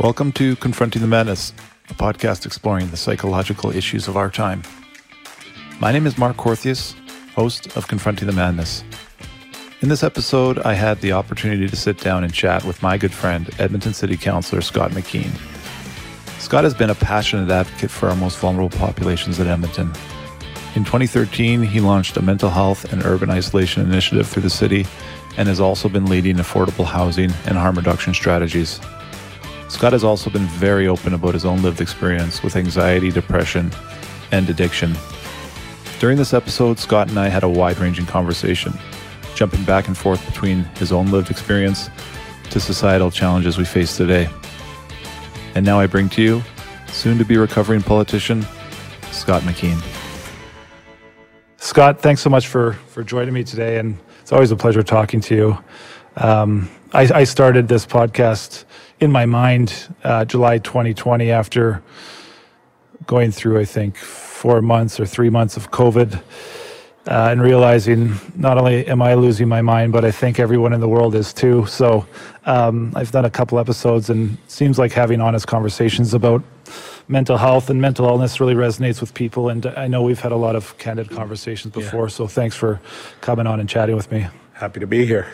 Welcome to Confronting the Madness, a podcast exploring the psychological issues of our time. My name is Mark Corthius, host of Confronting the Madness. In this episode, I had the opportunity to sit down and chat with my good friend, Edmonton City Councillor Scott McKeen. Scott has been a passionate advocate for our most vulnerable populations at Edmonton. In 2013, he launched a mental health and urban isolation initiative through the city and has also been leading affordable housing and harm reduction strategies. Scott has also been very open about his own lived experience with anxiety, depression, and addiction. During this episode, Scott and I had a wide ranging conversation, jumping back and forth between his own lived experience to societal challenges we face today. And now I bring to you, soon to be recovering politician, Scott McKeen. Scott, thanks so much for, for joining me today, and it's always a pleasure talking to you. Um, I, I started this podcast in my mind uh, July 2020 after going through, I think, four months or three months of COVID uh, and realizing not only am I losing my mind, but I think everyone in the world is too. So um, I've done a couple episodes and seems like having honest conversations about mental health and mental illness really resonates with people. And I know we've had a lot of candid conversations before. Yeah. So thanks for coming on and chatting with me. Happy to be here.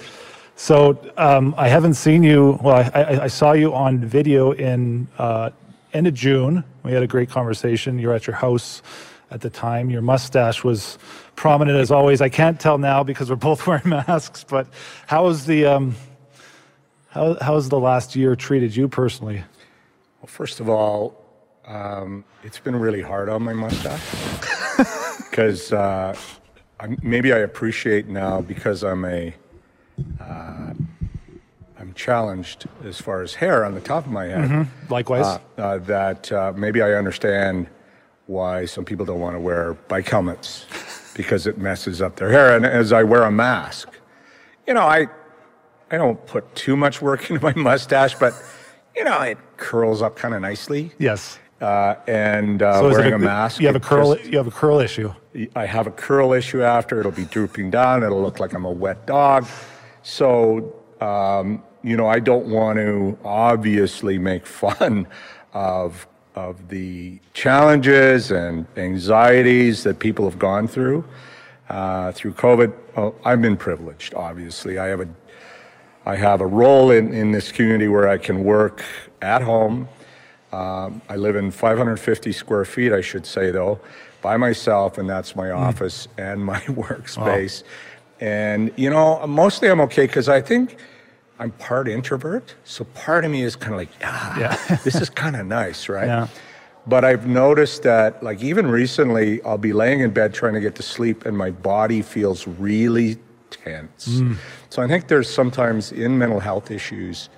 So um, I haven't seen you. Well, I, I, I saw you on video in uh, end of June. We had a great conversation. You were at your house at the time. Your mustache was prominent as always. I can't tell now because we're both wearing masks. But how has the um, how how's the last year treated you personally? Well, first of all, um, it's been really hard on my mustache because uh, maybe I appreciate now because I'm a uh, I'm challenged as far as hair on the top of my head. Mm-hmm. Likewise. Uh, uh, that uh, maybe I understand why some people don't want to wear bike helmets because it messes up their hair. And as I wear a mask, you know, I I don't put too much work into my mustache, but you know, it curls up kind of nicely. Yes. Uh, and uh, so wearing a, a, mask. You have a curl. Just, you have a curl issue. I have a curl issue after. It'll be drooping down. It'll look like I'm a wet dog. So, um, you know, I don't want to obviously make fun of, of the challenges and anxieties that people have gone through uh, through COVID. Well, I've been privileged, obviously. I have a, I have a role in, in this community where I can work at home. Um, I live in 550 square feet, I should say, though, by myself, and that's my mm. office and my workspace. Wow. And, you know, mostly I'm okay because I think I'm part introvert. So part of me is kind of like, ah, yeah. this is kind of nice, right? Yeah. But I've noticed that, like, even recently, I'll be laying in bed trying to get to sleep and my body feels really tense. Mm. So I think there's sometimes in mental health issues,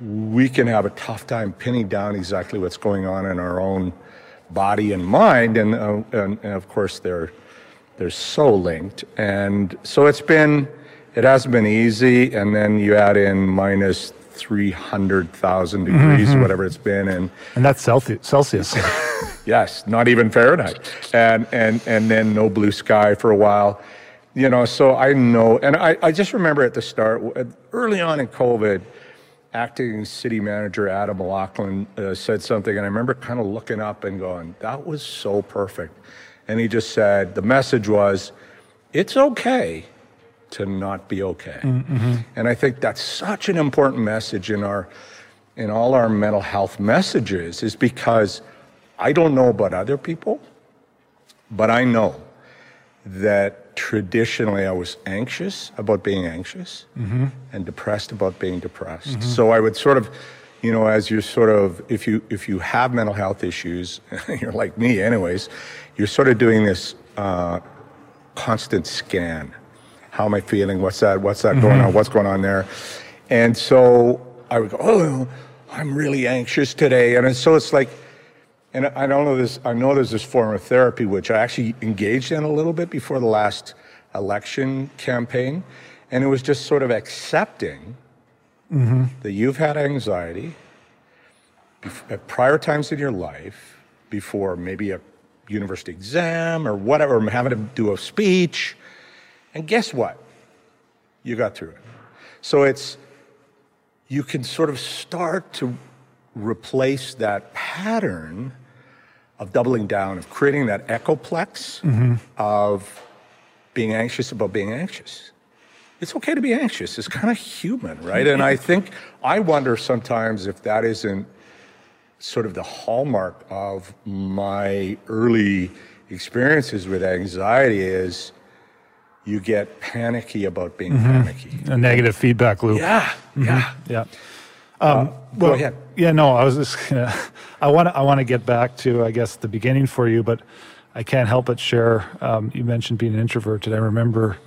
we can have a tough time pinning down exactly what's going on in our own body and mind. And, uh, and, and of course, there they're so linked. And so it's been, it hasn't been easy. And then you add in minus 300,000 degrees, mm-hmm. whatever it's been. And, and that's Celsius. yes, not even Fahrenheit. And, and, and then no blue sky for a while. You know, so I know, and I, I just remember at the start, early on in COVID, acting city manager Adam McLaughlin uh, said something, and I remember kind of looking up and going, that was so perfect and he just said the message was, it's okay to not be okay. Mm-hmm. And I think that's such an important message in our in all our mental health messages is because I don't know about other people, but I know that traditionally I was anxious about being anxious mm-hmm. and depressed about being depressed. Mm-hmm. So I would sort of you know, as you sort of, if you if you have mental health issues, you're like me, anyways, you're sort of doing this uh, constant scan. How am I feeling? What's that? What's that mm-hmm. going on? What's going on there? And so I would go, oh, I'm really anxious today, and so it's like, and I don't know this. I know there's this form of therapy which I actually engaged in a little bit before the last election campaign, and it was just sort of accepting mm-hmm. that you've had anxiety at prior times in your life, before maybe a university exam or whatever, or having to do a speech. And guess what? You got through it. So it's, you can sort of start to replace that pattern of doubling down, of creating that echoplex mm-hmm. of being anxious about being anxious. It's okay to be anxious. It's kind of human, right? And I think, I wonder sometimes if that isn't sort of the hallmark of my early experiences with anxiety is you get panicky about being mm-hmm. panicky. A negative feedback loop. Yeah, mm-hmm. yeah. Yeah. Uh, um, go Well, ahead. Yeah, no, I was just gonna. I want to. I want to get back to, I guess, the beginning for you, but I can't help but share. Um, you mentioned being an introvert, and I remember.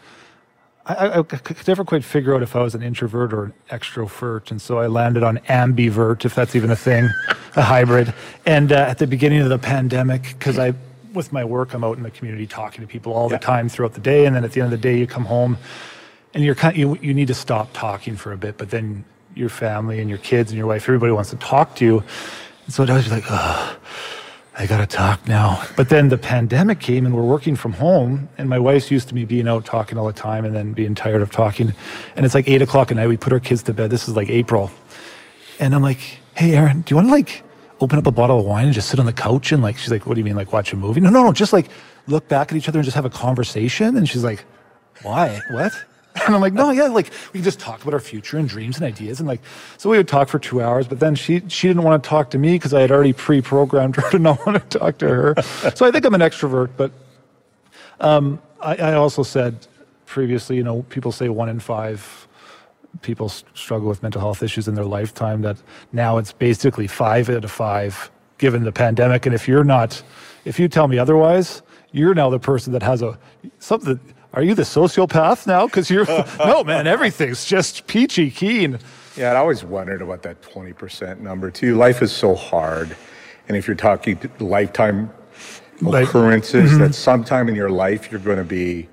I, I, could never quite figure out if I was an introvert or an extrovert, and so I landed on ambivert, if that's even a thing, a hybrid. And uh, at the beginning of the pandemic, because I, with my work, I'm out in the community talking to people all Yeah. the time throughout the day, and then at the end of the day, you come home, and you're kind you you need to stop talking for a bit, but then your family and your kids and your wife, everybody wants to talk to you. And so I was like, oh, I gotta talk now. But then the pandemic came and we're working from home, and my wife's used to me being out talking all the time and then being tired of talking. And it's like eight o'clock at night. We put our kids to bed. This is like April. And I'm like, hey, Aaron, do you want to like open up a bottle of wine and just sit on the couch? And like, she's like, what do you mean, like watch a movie? No, no, no, just like look back at each other and just have a conversation. And she's like, why? What? And I'm like, no, yeah, like we can just talk about our future and dreams and ideas. And like, so we would talk for two hours, but then she, she didn't want to talk to me because I had already pre-programmed her to not want to talk to her. so I think I'm an extrovert, but um, I, I also said previously, you know, people say one in five people struggle with mental health issues in their lifetime. That now it's basically five out of five, given the pandemic. And if you're not, if you tell me otherwise, you're now the person that has a something. Are you the sociopath now? Because you're no man. Everything's just peachy keen. Yeah, I always wondered about that 20% number too. Life is so hard. And if you're talking lifetime Like- occurrences, that sometime in your life you're going to be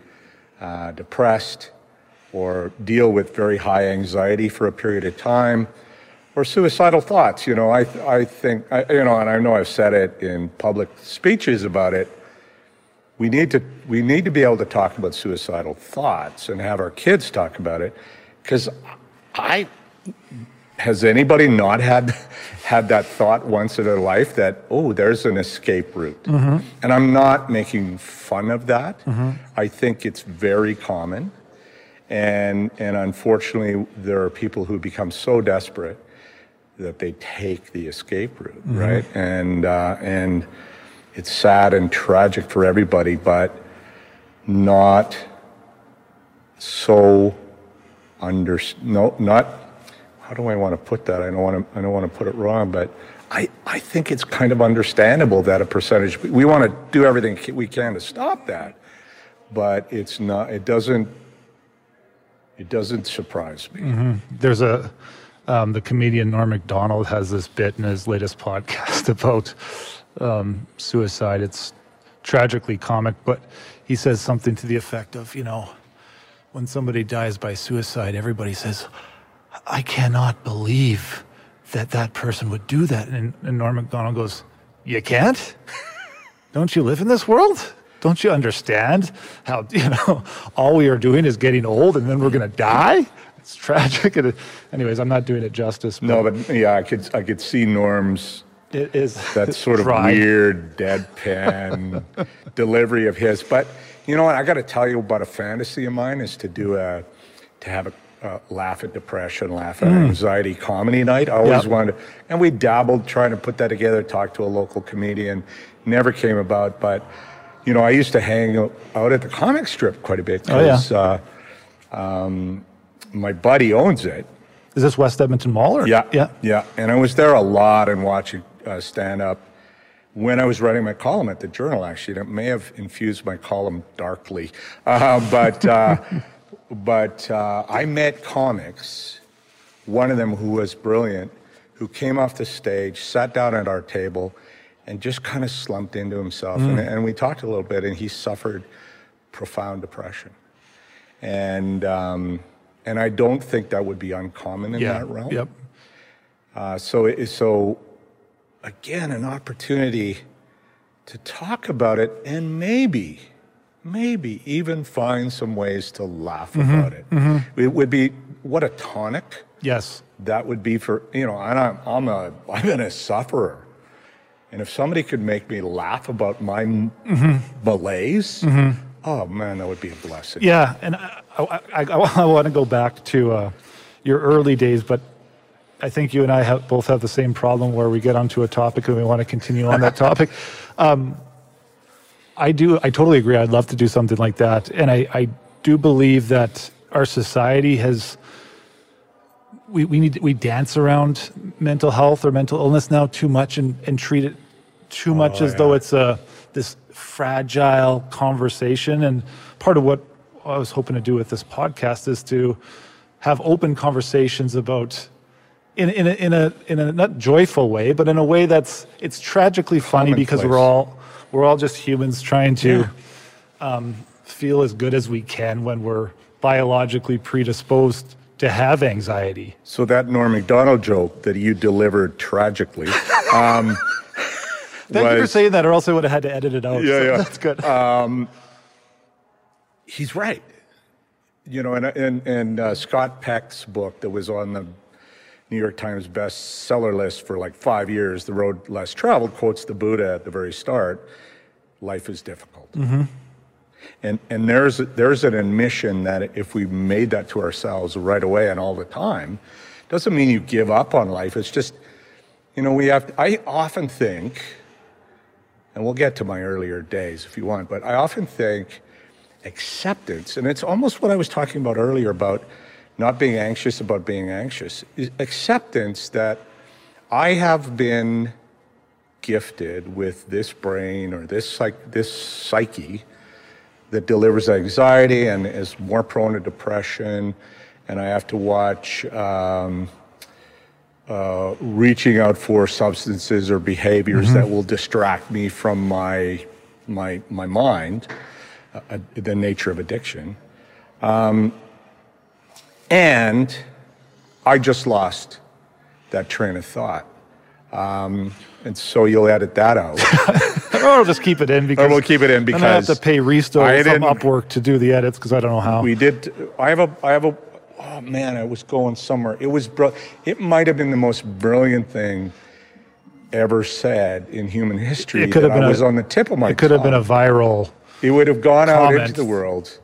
uh, depressed or deal with very high anxiety for a period of time or suicidal thoughts. You know, I, I think, I, you know, and I know I've said it in public speeches about it. We need to we need to be able to talk about suicidal thoughts and have our kids talk about it because I has anybody not had had that thought once in their life that oh there's an escape route? Mm-hmm. And i'm not making fun of that. Mm-hmm. I think it's very common. And and unfortunately there are people who become so desperate that they take the escape route mm-hmm. right? And uh, and it's sad and tragic for everybody but not so under no not how do I want to put that? I don't want to I don't want to put it wrong, but I, I think it's kind of understandable that a percentage we want to do everything we can to stop that, but it's not it doesn't it doesn't surprise me. There's a um, the comedian Norm Macdonald has this bit in his latest podcast about um, suicide. It's tragically comic, but he says something to the effect of, you know, when somebody dies by suicide, everybody says, "I cannot believe that that person would do that." And, and Norm Macdonald goes, "You can't? Don't you live in this world?" Don't you understand how you know all we are doing is getting old and then we're going to die? It's tragic. And anyways, I'm not doing it justice. No, but yeah, I could I could see Norm's it is that sort of pride. weird deadpan delivery of his. But you know what? I got to tell you about a fantasy of mine is to do a to have a uh, laugh at depression, laugh at anxiety comedy night. I always. Yep. wanted, and we dabbled trying to put that together. Talked to a local comedian, never came about. But you know, I used to hang out at the comic strip quite a bit Oh, yeah. because uh, um, my buddy owns it. Is this West Edmonton Mall? Or? Yeah, yeah. yeah. And I was there a lot and watching uh, stand up when I was writing my column at the Journal. Actually, it may have infused my column darkly, uh, but uh, but uh, I met comics. One of them who was brilliant, who came off the stage, sat down at our table, and just kind of slumped into himself. And, and we talked a little bit, and he suffered profound depression. And um, and I don't think that would be uncommon in Yeah. that realm. Yep. Uh, so, it, so again, an opportunity to talk about it and maybe, maybe even find some ways to laugh Mm-hmm. about it. It would be what a tonic Yes. that would be for you know. And I'm I'm a I've been a sufferer, and if somebody could make me laugh about my mm-hmm. malaise, oh man, that would be a blessing. Yeah, and I, I, I, I want to go back to uh, your early days, but I think you and I have, both have the same problem where we get onto a topic and we want to continue on that topic. Um, I do. I totally agree. I'd love to do something like that, and I, I do believe that our society has. We, we need we dance around mental health or mental illness now too much and, and treat it too much Oh, as though it's a this fragile conversation. And part of what I was hoping to do with this podcast is to have open conversations about in, in, a, in a in a not joyful way, but in a way that's it's tragically funny because we're all we're all just humans trying to um, feel as good as we can when we're biologically predisposed to have anxiety. So that Norm Macdonald joke that you delivered tragically. Um, Thank you for saying that, or else I would have had to edit it out. Yeah, so yeah. That's good. he's right. You know, and and, and uh, Scott Peck's book that was on the New York Times bestseller list for like five years, "The Road Less Traveled," quotes the Buddha at the very start. Life is difficult, mm-hmm. and and there's there's an admission that if we made that to ourselves right away and all the time, doesn't mean you give up on life. It's just, you know, we have. I often think, and we'll get to my earlier days if you want, but I often think acceptance, and it's almost what I was talking about earlier about not being anxious about being anxious, is acceptance that I have been gifted with this brain or this psych, this psyche that delivers anxiety and is more prone to depression, and I have to watch um, uh, reaching out for substances or behaviors that will distract me from my my my mind, uh, the nature of addiction, um, and I just lost that train of thought, um, and so you'll edit that out. or I'll just keep it in because Or we'll keep it in then I have to because pay Resto I some Upwork to do the edits because I don't know how. We did. I have a. I have a. Oh man, I was going somewhere. It was. bro- It might have been the most brilliant thing ever said in human history. It could have been I a- was on the tip of my. it could have been a viral. It would have gone out into the world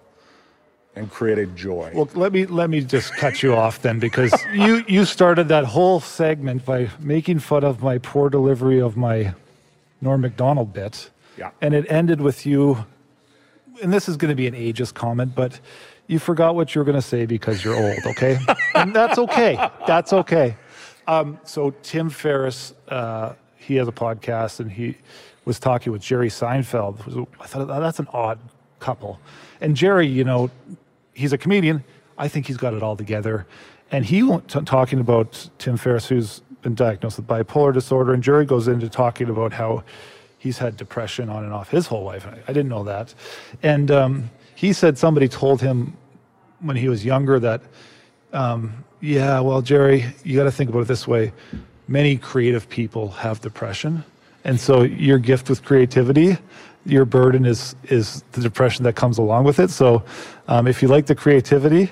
and created joy. Well, let me let me just cut you off then because you you started that whole segment by making fun of my poor delivery of my Norm Macdonald bit. Yeah. And it ended with you and this is going to be an ageist comment, but you forgot what you were going to say because you're old, okay? and that's okay. That's okay. Um, so Tim Ferriss, uh, he has a podcast, and he was talking with Jerry Seinfeld. I thought "Oh, that's an odd couple. And Jerry, you know, he's a comedian. I think he's got it all together. And he to talking about Tim Ferriss, who's been diagnosed with bipolar disorder, and Jerry goes into talking about how he's had depression on and off his whole life. I, I didn't know that. And um, he said somebody told him when he was younger that um, yeah, well, Jerry, you got to think about it this way. Many creative people have depression. And so your gift with creativity, your burden is is the depression that comes along with it. So um, if you like the creativity,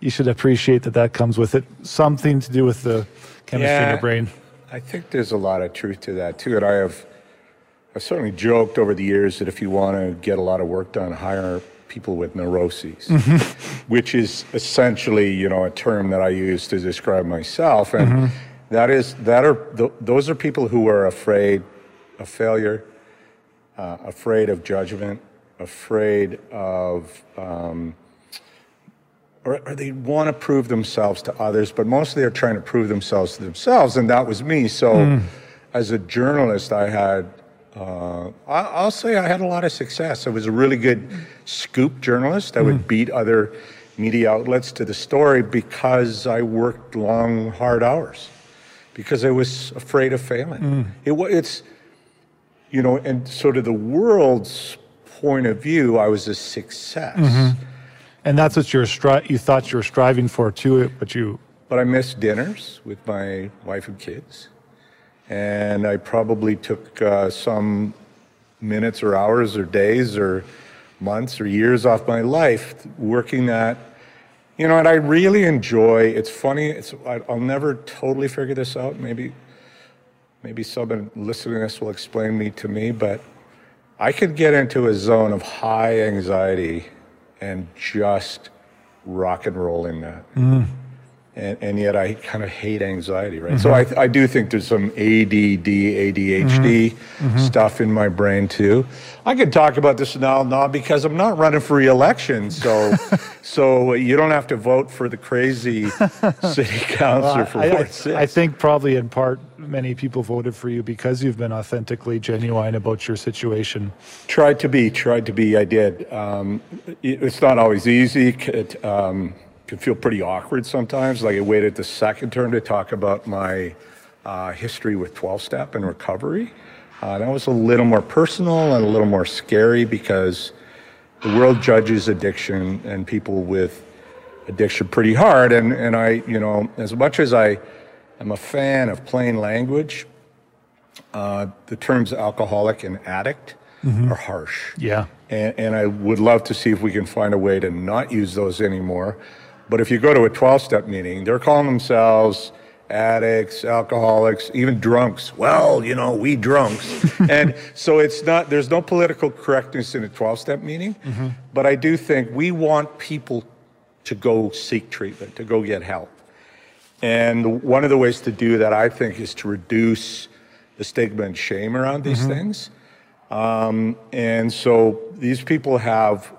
you should appreciate that that comes with it. Something to do with the chemistry in Yeah. your brain. I think there's a lot of truth to that too. And I have, I've certainly joked over the years that if you want to get a lot of work done, hire people with neuroses, which is essentially, you know, a term that I use to describe myself. And that is that are th- those are people who are afraid of failure, uh, afraid of judgment, afraid of. Um, or, or they want to prove themselves to others, but mostly they're trying to prove themselves to themselves, and that was me. So, as a journalist, I had, uh, I, I'll say, I had a lot of success. I was a really good scoop journalist. I would beat other media outlets to the story because I worked long, hard hours, because I was afraid of failing. It, wa- it's, you know, and so to the world's point of view, I was a success. And that's what you're stri- you thought you were striving for too, but you But I missed dinners with my wife and kids. And I probably took uh, some minutes or hours or days or months or years off my life working that You know, and I really enjoy. It's funny. It's I'll never totally figure this out. Maybe, maybe someone listening to this will explain me to me. But I could get into a zone of high anxiety and just rock and roll in that. Mm. And, and yet I kind of hate anxiety, right? So I, I do think there's some ADD, ADHD stuff in my brain too. I could talk about this now, not because I'm not running for re-election, so so you don't have to vote for the crazy city councilor for I, Ward Six. I think probably in part many people voted for you because you've been authentically genuine about your situation. Tried to be, tried to be. I did. Um, it- it's not always easy. Um, can feel pretty awkward sometimes. Like I waited the second term to talk about my uh, history with 12 step and recovery. Uh, that was a little more personal and a little more scary because the world judges addiction and people with addiction pretty hard. And, and I, you know, as much as I am a fan of plain language, uh, the terms alcoholic and addict are harsh. Yeah. And, and I would love to see if we can find a way to not use those anymore. But if you go to a 12 step meeting, they're calling themselves addicts, alcoholics, even drunks. Well, you know, we drunks. and so it's not, there's no political correctness in a 12 step meeting. But I do think we want people to go seek treatment, to go get help. And one of the ways to do that, I think, is to reduce the stigma and shame around these things. Um, and so these people have,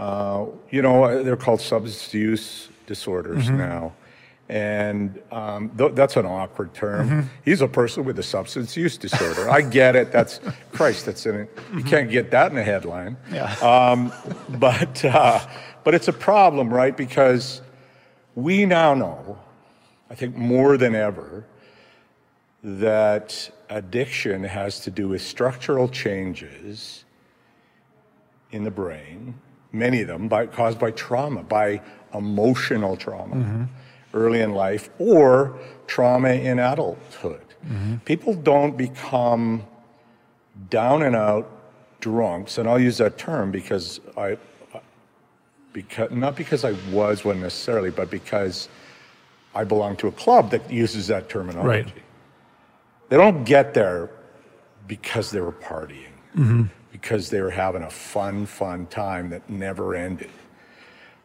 uh, you know, they're called substance use disorders now. And um, th- that's an awkward term. He's a person with a substance use disorder. I get it. That's Christ. That's in it. You can't get that in a headline. Yeah. Um, but uh, but it's a problem, right? Because we now know, I think more than ever, that addiction has to do with structural changes in the brain, many of them by, caused by trauma, by emotional trauma early in life, or trauma in adulthood. People don't become down and out drunks, and I'll use that term because I, because not because I was one necessarily, but because I belong to a club that uses that terminology. Right. They don't get there because they were partying, mm-hmm. Because they were having a fun, fun time that never ended.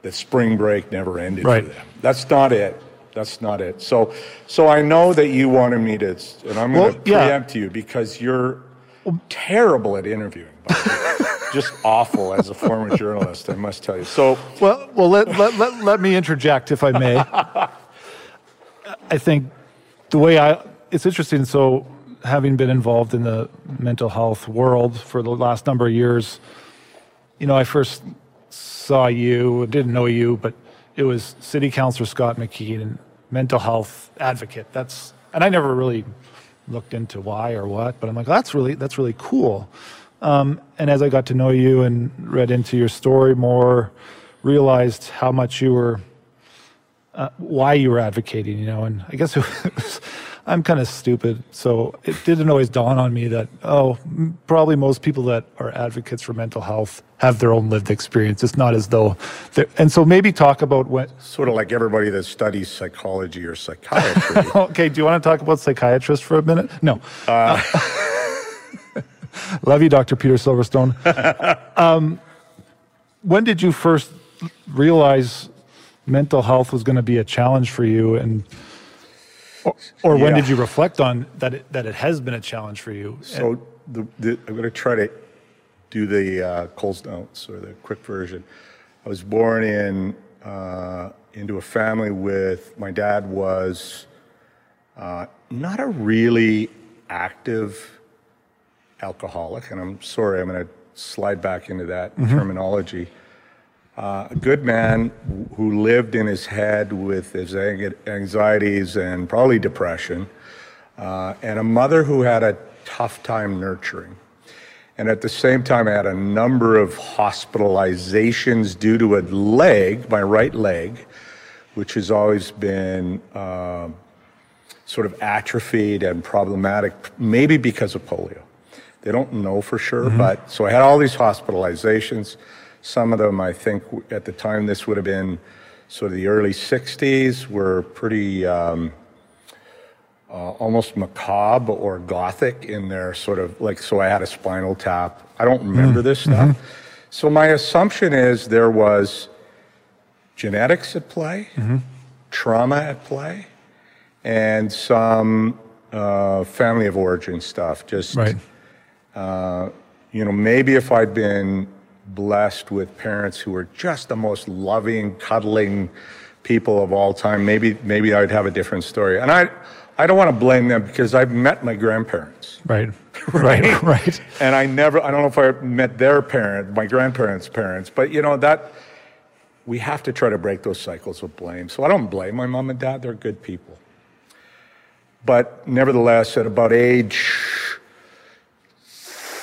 The spring break never ended Right. for them. That's not it. That's not it. So, so I know that you wanted me to, and I'm going to yeah. preempt you because you're terrible at interviewing. by. Just awful as a former journalist, I must tell you. So, Well, well, let, let, let, let me interject, if I may. I think the way I, it's interesting. So, having been involved in the mental health world for the last number of years, you know, I first saw you, didn't know you, but it was City Councilor Scott McKeen and mental health advocate. That's, and I never really looked into why or what, but I'm like, that's really, that's really cool. Um, and as I got to know you and read into your story more, realized how much you were, uh, why you were advocating, you know, and I guess it was, I'm kind of stupid. So it didn't always dawn on me that, oh, probably most people that are advocates for mental health have their own lived experience. It's not as though, and so maybe talk about what, sort of like everybody that studies psychology or psychiatry. okay, do you want to talk about psychiatrists for a minute? No. Uh, love you, Dr. Peter Silverstone. um, when did you first realize mental health was going to be a challenge for you, and or, or when Yeah. did you reflect on that it, that it has been a challenge for you? So the, the, I'm going to try to do the uh, Coles notes or the quick version. I was born in uh, into a family with my dad was uh, not a really active alcoholic, and I'm sorry, I'm going to slide back into that terminology. Uh, a good man who lived in his head with his anxieties and probably depression, uh, and a mother who had a tough time nurturing. And at the same time, I had a number of hospitalizations due to a leg, my right leg, which has always been um sort of atrophied and problematic, maybe because of polio. They don't know for sure, but so I had all these hospitalizations. Some of them, I think, at the time, this would have been sort of the early 60s were pretty um, uh, almost macabre or gothic in their sort of like, so I had a spinal tap. I don't remember this stuff. So my assumption is there was genetics at play, trauma at play, and some uh, family of origin stuff. Just Right. you know, maybe if I'd been blessed with parents who were just the most loving, cuddling people of all time, maybe maybe I'd have a different story. And I I don't want to blame them because I've met my grandparents. Right. Right. Right. And I never I don't know if I met their parent, my grandparents' parents, but you know that we have to try to break those cycles of blame. So I don't blame my mom and dad, they're good people. But nevertheless, at about age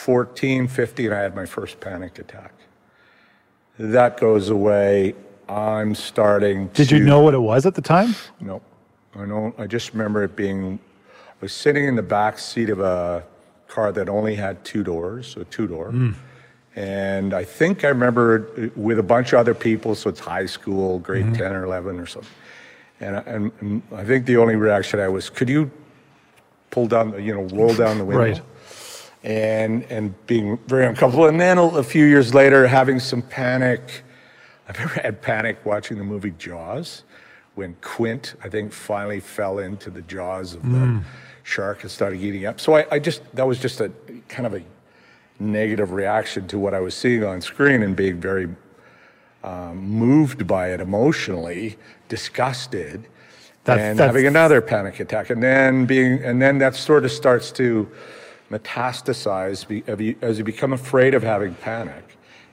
14, 15, I had my first panic attack. That goes away. I'm starting Did you know what it was at the time? no, I don't. I just remember it being. I was sitting in the back seat of a car that only had two doors, a two door, hmm. and I think I remember with a bunch of other people. So it's high school, grade mm-hmm. ten or eleven or something. And, I- and, and I think the only reaction I was, could you pull down, the, you know, roll down the window? Right. And and being very uncomfortable. And then a, a few years later, having some panic. I've ever had panic watching the movie Jaws, when Quint, I think, finally fell into the jaws of the shark and started eating up. So I, I just that was just a kind of a negative reaction to what I was seeing on screen and being very um, moved by it emotionally, disgusted, That- and that's- having another panic attack, and then being, and then that sort of starts to metastasize as you- as you become afraid of having panic.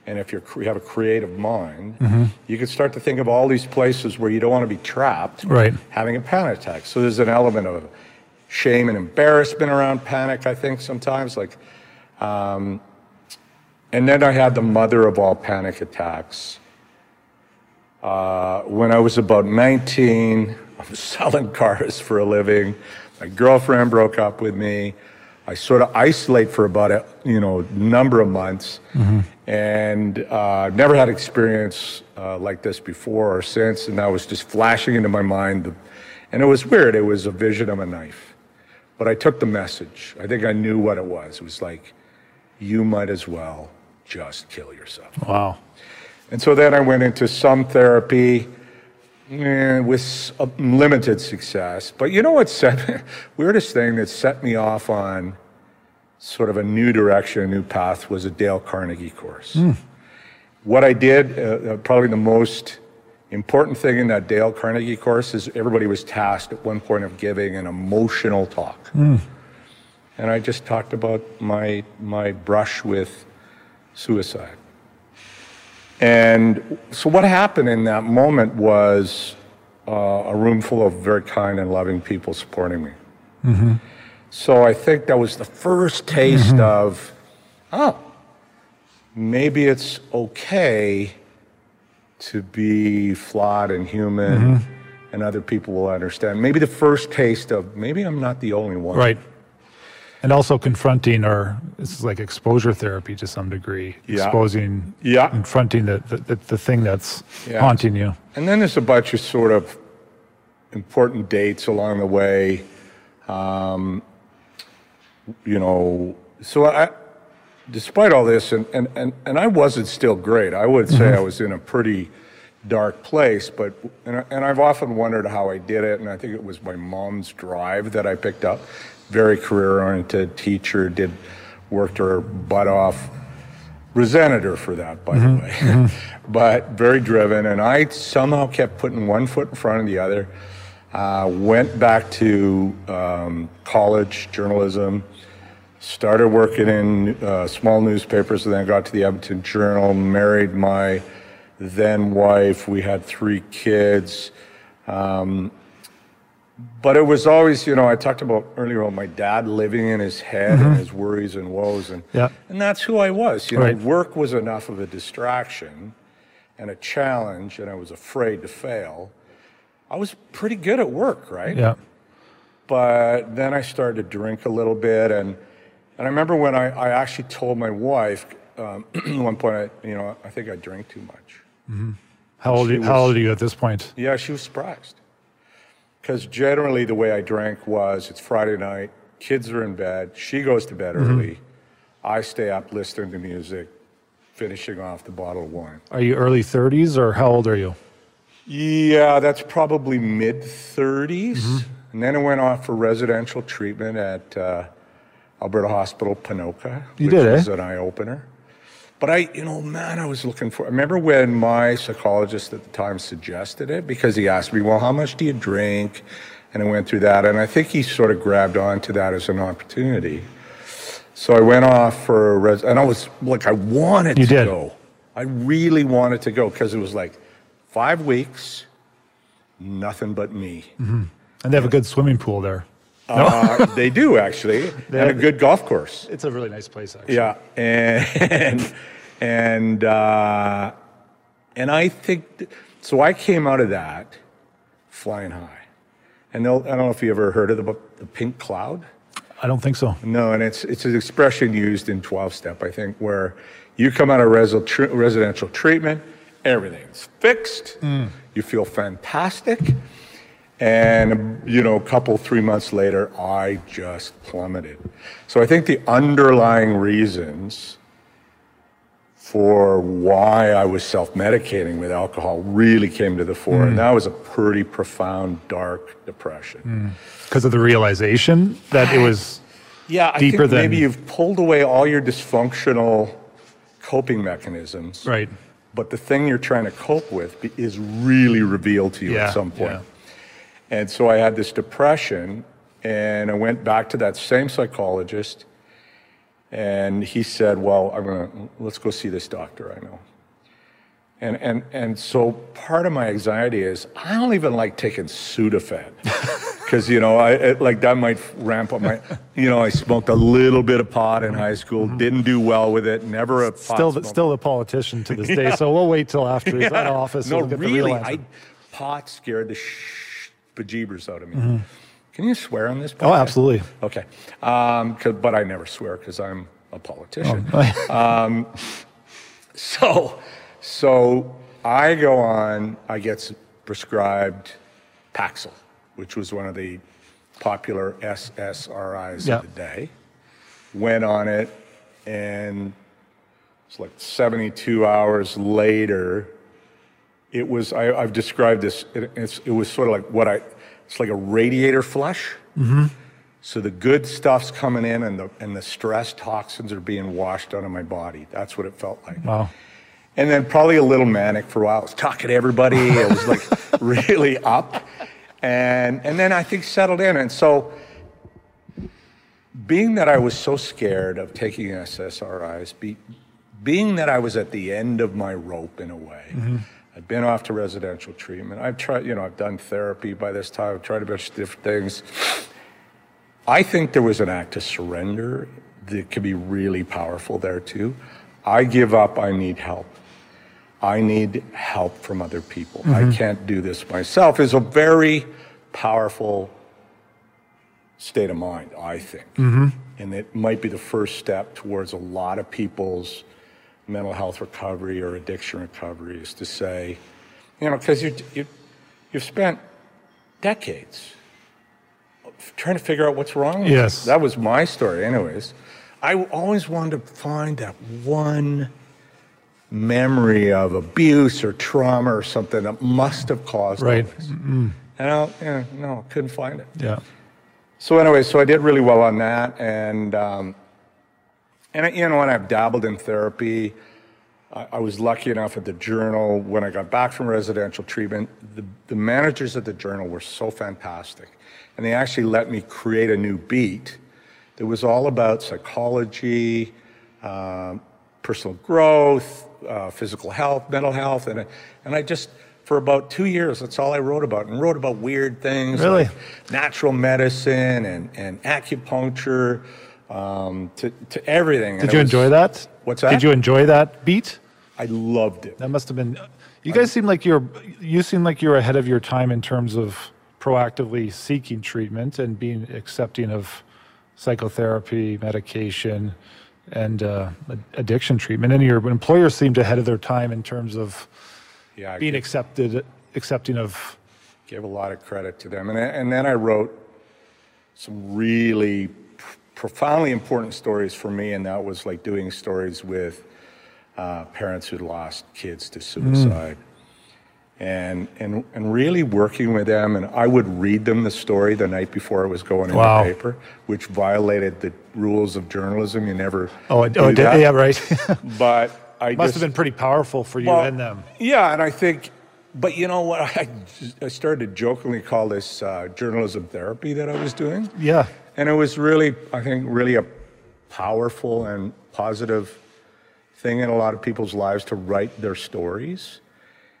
And if you're, you have a creative mind, Mm-hmm. you can start to think of all these places where you don't want to be trapped, Right. having a panic attack. So there's an element of shame and embarrassment around panic, I think, sometimes. Like, um, and then I had the mother of all panic attacks. Uh, when I was about 19, I was selling cars for a living. My girlfriend broke up with me. I sort of isolate for about a you know number of months, and uh, I've never had experience uh, like this before or since. And that was just flashing into my mind, and it was weird. It was a vision of a knife, but I took the message. I think I knew what it was. It was like, you might as well just kill yourself. Wow. And so then I went into some therapy eh, with a limited success. But you know what set weirdest thing that set me off on sort of a new direction, a new path was a Dale Carnegie course. What I did, uh, uh, probably the most important thing in that Dale Carnegie course is everybody was tasked at one point of giving an emotional talk. And I just talked about my my brush with suicide. And so what happened in that moment was uh, a room full of very kind and loving people supporting me. Mm-hmm. So I think that was the first taste mm-hmm. of, oh, maybe it's okay to be flawed and human mm-hmm. and other people will understand. Maybe the first taste of maybe I'm not the only one. Right. And also confronting or it's like exposure therapy to some degree. Yeah. Exposing, Yeah. confronting the, the, the, thing that's Yeah. haunting you. And then there's a bunch of sort of important dates along the way. Um, you know, so I, despite all this, and, and, and, and I wasn't still great. I would say I was in a pretty dark place, but, and, I, and I've often wondered how I did it, and I think it was my mom's drive that I picked up. Very career oriented teacher, did, worked her butt off resented her for that, by the way, but very driven. And I somehow kept putting one foot in front of the other. Uh, went back to um, college, journalism, started working in uh, small newspapers, and then got to the Edmonton Journal, married my then wife. We had three kids. Um, but it was always, you know, I talked about earlier about my dad living in his head and his worries and woes, and Yeah. and that's who I was. You know, work was enough of a distraction and a challenge, and I was afraid to fail. I was pretty good at work, right? Yeah. But then I started to drink a little bit, and and I remember when I, I actually told my wife um, at one point, I, you know, I think I drank too much. How old, She how was- old are you at this point? Yeah, she was surprised. Because generally, the way I drank was it's Friday night, kids are in bed, she goes to bed early, I stay up listening to music, finishing off the bottle of wine. Are you early 30s or how old are you? Yeah, that's probably mid 30s. And then I went off for residential treatment at uh, Alberta Hospital Ponoka, You which did, eh? was an eye opener. But I, you know, man, I was looking for. I remember when my psychologist at the time suggested it because he asked me, "Well, how much do you drink?" And I went through that, and I think he sort of grabbed onto that as an opportunity. So I went off for a res, and I was like, I wanted You to did. go. I really wanted to go because it was like five weeks, nothing but me. Mm-hmm. And they have a good swimming pool there. Uh, they do actually, they and a good golf course. It's a really nice place, actually. Yeah, and and uh, and I think th- so. I came out of that flying high, and I don't know if you ever heard of the, book, the pink cloud. I don't think so. No, and it's it's an expression used in 12 step, I think, where you come out of resi- tr- residential treatment, everything's fixed, you feel fantastic, and you know, a couple three months later, I just plummeted. So I think the underlying reasons for why I was self-medicating with alcohol really came to the fore, mm. and that was a pretty profound, dark depression. Mm. Because of the realization that it was, Yeah, I deeper think than- maybe you've pulled away all your dysfunctional coping mechanisms. right. But the thing you're trying to cope with is really revealed to you Yeah, at some point. yeah. And so I had this depression, and I went back to that same psychologist, and he said, "Well, I'm gonna let's go see this doctor I know." And and and so part of my anxiety is I don't even like taking Sudafed because you know I it, like that might ramp up my you know I smoked a little bit of pot in high school, mm-hmm. didn't do well with it, never a pot Still, still a politician to this day. So we'll wait till after he's out of office. No, we'll get the real really, answer. I pot scared the sh- bejeebers out of me. Can you swear on this? Mm-hmm. Oh, podcast? absolutely. Okay, um, but I never swear because I'm a politician. Oh. So, so I go on. I get prescribed Paxil, which was one of the popular SSRIs Yeah. of the day. Went on it, and it's like 72 hours later. It was. I, I've described this. It, it's, it was sort of like what I. It's like a radiator flush. Mm-hmm. So the good stuff's coming in, and the and the stress toxins are being washed out of my body. That's what it felt like. wow. And then probably a little manic for a while. I was talking to everybody. It was like really up. And, and then I think settled in. And so, being that I was so scared of taking SSRIs, be, being that I was at the end of my rope in a way, mm-hmm. I've been off to residential treatment. I've tried, you know, I've done therapy by this time. I've tried a bunch of different things. I think there was an act of surrender that could be really powerful there too. I give up, I need help. I need help from other people. I mm-hmm. can't do this myself is a very powerful state of mind, I think. Mm-hmm. And it might be the first step towards a lot of people's mental health recovery or addiction recovery is to say, you know, because you, you, you've spent decades trying to figure out what's wrong with you. Yes. That was my story, anyways. I always wanted to find that one memory of abuse or trauma or something that must have caused Right. all this. And I, yeah, no, couldn't find it. Yeah. So anyway, so I did really well on that, and um, and I, you know, and I've dabbled in therapy. I, I was lucky enough at the Journal when I got back from residential treatment. The, the managers at the Journal were so fantastic, and they actually let me create a new beat that was all about psychology, um, personal growth, uh, physical health, mental health, and I- and I just for about two years that's all I wrote about, and wrote about weird things Really? like natural medicine and and acupuncture um, to to everything. Did it you was- enjoy that? What's that? Did you enjoy that beat? I loved it. That must have been. You guys seem like you're. You seem like you're ahead of your time in terms of proactively seeking treatment and being accepting of psychotherapy, medication, and uh, addiction treatment. And your employers seemed ahead of their time in terms of Yeah, being give- accepted, accepting of. Gave a lot of credit to them. And, then- and then I wrote some really profoundly important stories for me, and that was like doing stories with uh, parents who lost kids to suicide. And, and, and really working with them, and I would read them the story the night before it was going in Wow. the paper, which violated the rules of journalism. You never Oh, do oh did, that. yeah, right. But I Must just, have been pretty powerful for you well, and them. Yeah, and I think, but you know what? I, I started to jokingly call this uh, journalism therapy that I was doing. Yeah. And it was really, I think, really a powerful and positive thing in a lot of people's lives to write their stories.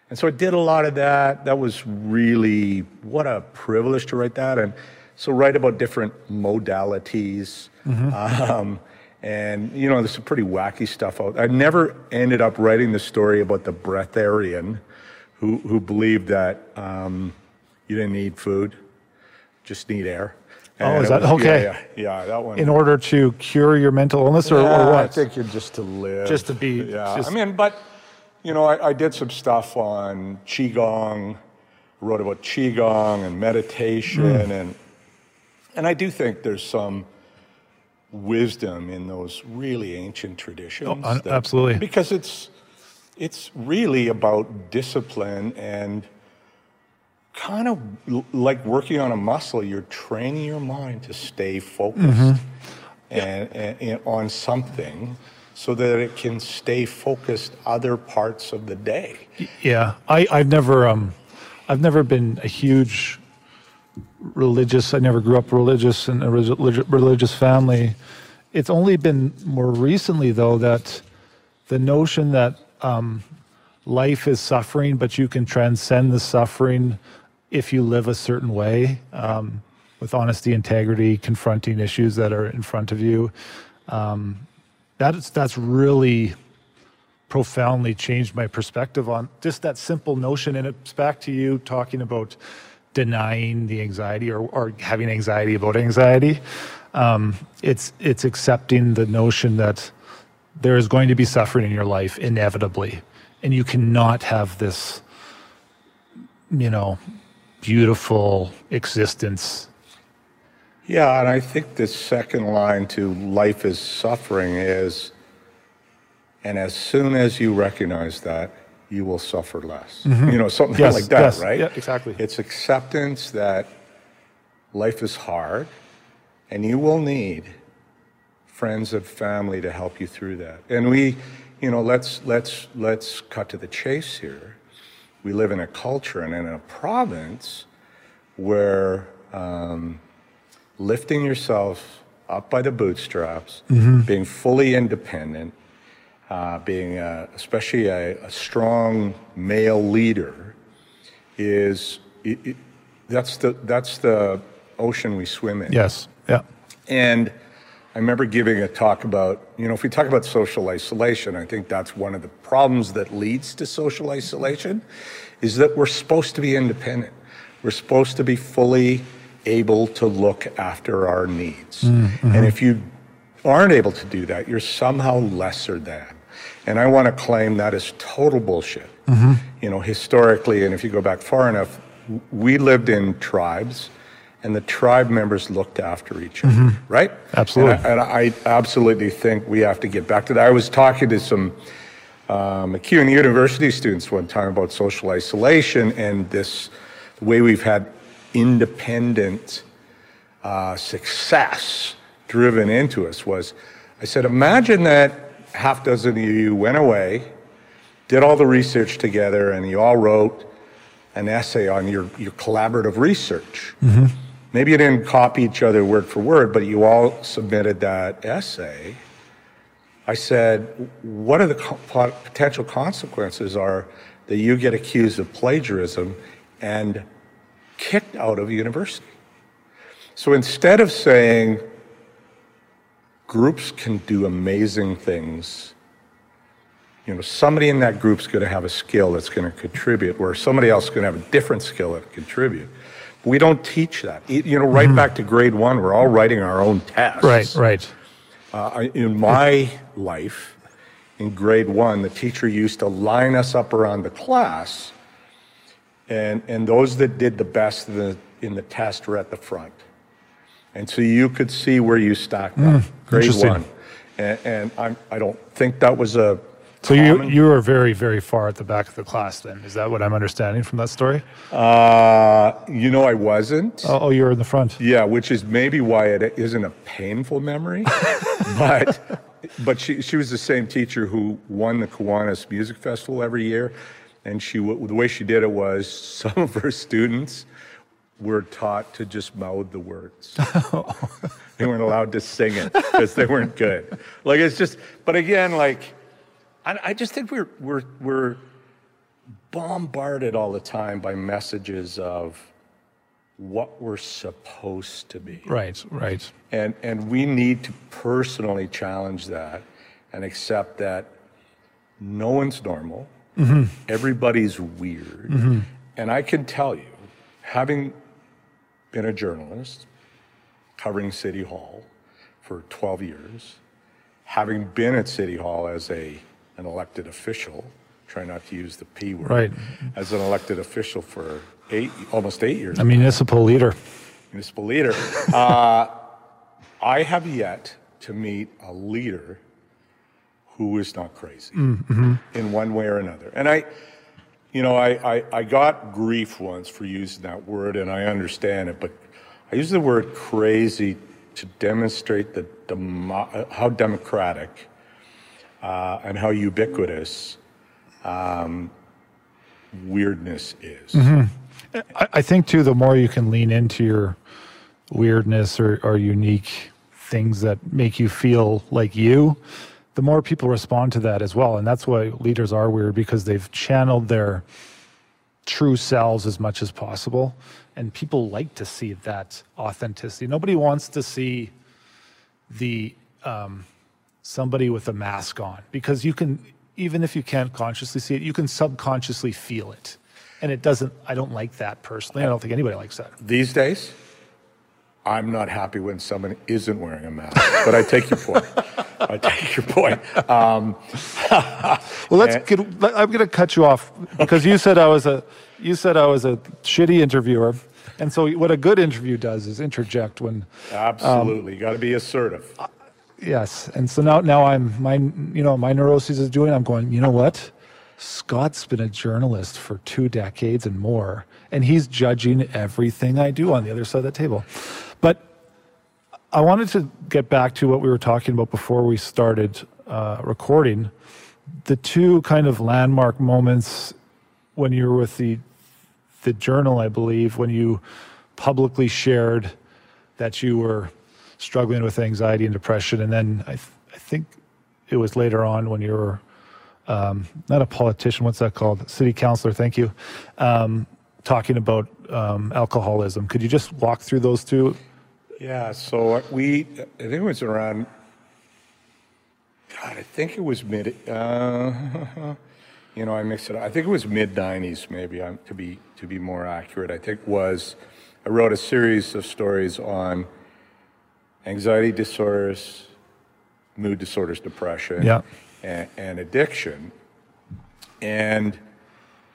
And so I did a lot of that. That was really, what a privilege to write that. And so write about different modalities. Um, and, you know, there's some pretty wacky stuff out. I never ended up writing the story about the breatharian who, who believed that um, you didn't need food, just need air. Oh, is that- was- okay. Yeah, yeah, yeah, that one. In order to cure your mental illness or, or Yeah, I think you're just to live. Just to be- Yeah. just- I mean, but you know, I, I did some stuff on qigong, wrote about qigong and meditation, Hmm. and and I do think there's some wisdom in those really ancient traditions. Oh, un- absolutely. Because it's it's really about discipline and kind of l- like working on a muscle. You're training your mind to stay focused Mm-hmm. and, and, and on something so that it can stay focused other parts of the day. Yeah, I, I've never, um, I've never been a huge religious. I never grew up religious in a religious family. It's only been more recently, though, that the notion that um, life is suffering, but you can transcend the suffering if you live a certain way um, with honesty, integrity, confronting issues that are in front of you. Um, that's that's really profoundly changed my perspective on just that simple notion. And it's back to you talking about denying the anxiety or, or having anxiety about anxiety. Um, it's it's accepting the notion that there is going to be suffering in your life inevitably, and you cannot have this, you know, beautiful existence. Yeah, and I think the second line to life is suffering is, and as soon as you recognize that, you will suffer less. Mm-hmm. You know, something Yes, like that, yes, right? yeah, exactly. It's acceptance that life is hard and you will need friends and family to help you through that. And we, you know, let's let's let's cut to the chase here. We live in a culture and in a province where um, lifting yourself up by the bootstraps, being fully independent, uh, being uh, especially a, a strong male leader, is it, it, that's the that's the ocean we swim in. Yes. Yeah. And I remember giving a talk about, you know, if we talk about social isolation, I think that's one of the problems that leads to social isolation is that we're supposed to be independent. We're supposed to be fully able to look after our needs. Mm, mm-hmm. And if you aren't able to do that, you're somehow lesser than. And I want to claim that is total bullshit. Mm-hmm. You know, historically, and if you go back far enough, we lived in tribes and the tribe members looked after each other, mm-hmm. right? Absolutely. And I, and I absolutely think we have to get back to that. I was talking to some uh, MacEwan University students one time about social isolation and this the way we've had independent uh, success driven into us was I said, imagine that half dozen of you went away, did all the research together, and you all wrote an essay on your, your collaborative research. Mm-hmm. Maybe you didn't copy each other word for word, but you all submitted that essay. I said, what are the co- potential consequences are that you get accused of plagiarism and kicked out of university? So instead of saying groups can do amazing things, you know, somebody in that group's going to have a skill that's going to contribute, where somebody else is going to have a different skill that contribute. We don't teach that. You know, right back to grade one, we're all writing our own tests. Right. Right. Uh, in my life, in grade one, the teacher used to line us up around the class, and, and those that did the best in the, in the test were at the front. And so you could see where you stacked up, grade one. And, and I'm, I don't think that was a. So you common- you were very very far at the back of the class. Then is that what I'm understanding from that story? Uh, you know, I wasn't. Oh, oh you were in the front. Yeah, which is maybe why it isn't a painful memory. but but she, she was the same teacher who won the Kiwanis Music Festival every year. And she the way she did it was some of her students were taught to just mouth the words. they weren't allowed to sing it because they weren't good. Like it's just, but again, like I, I just think we're we're we're bombarded all the time by messages of what we're supposed to be. Right, right. And, and we need to personally challenge that and accept that no one's normal, mm-hmm. everybody's weird. Mm-hmm. And I can tell you, having been a journalist, covering City Hall for 12 years, having been at City Hall as a, an elected official, try not to use the P word, Right. as an elected official for eight, almost eight years A municipal leader. municipal leader. Uh, I have yet to meet a leader who is not crazy in one way or another. And I, you know, I, I, I got grief once for using that word, and I understand it, but I use the word crazy to demonstrate the demo- how democratic uh, and how ubiquitous um, weirdness is. I, I think too, the more you can lean into your weirdness or, or unique things that make you feel like you, the more people respond to that as well. And that's why leaders are weird because they've channeled their true selves as much as possible. And people like to see that authenticity. Nobody wants to see the um, somebody with a mask on because you can, even if you can't consciously see it, you can subconsciously feel it. And it doesn't, I don't like that personally. I don't think anybody likes that. These days, I'm not happy when someone isn't wearing a mask, but I take your point. I take your point. Um, Well, let's get, I'm going to cut you off because you said I was a, you said I was a shitty interviewer. And so what a good interview does is interject when, absolutely, you got to be assertive. Yes, and so now now I'm my you know my neuroses is doing. I'm going. You know what? Scott's been a journalist for two decades and more, and he's judging everything I do on the other side of the table. But I wanted to get back to what we were talking about before we started uh, recording. The two kind of landmark moments when you were with the the journal, I believe, when you publicly shared that you were struggling with anxiety and depression. And then I, th- I think it was later on when you were um, not a politician, what's that called? City councilor, thank you, um, talking about um, alcoholism. Could you just walk through those two? Yeah, so we, I think it was around, God, I think it was mid, uh, you know, I mixed it up. I think it was mid 90s, maybe, to be to be more accurate. I think was, I wrote a series of stories on anxiety disorders, mood disorders, depression, Yeah. and, and addiction. And,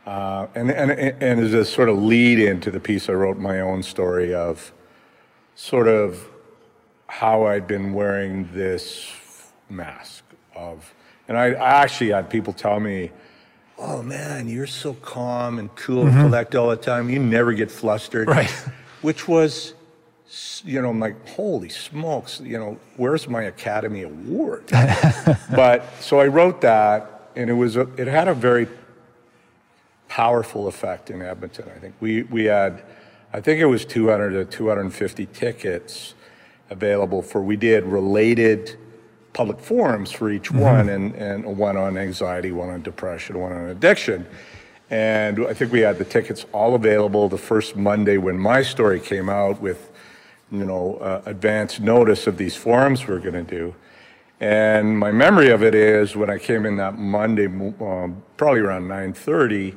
uh, and, and, and as a sort of lead into the piece, I wrote my own story of sort of how I'd been wearing this mask of, and I, I actually had people tell me, oh man, you're so calm and cool and collect all the time. You never get flustered. Right. Which was, you know, I'm like, holy smokes, you know, where's my Academy Award? but so I wrote that, and it was, a, it had a very powerful effect in Edmonton. I think we, we had, I think it was 200 to 250 tickets available for, we did related public forums for each mm-hmm. one, and, and one on anxiety, one on depression, one on addiction. And I think we had the tickets all available the first Monday when my story came out with, you know, uh, advance notice of these forums we're going to do. And my memory of it is when I came in that Monday, um, probably around 9:30,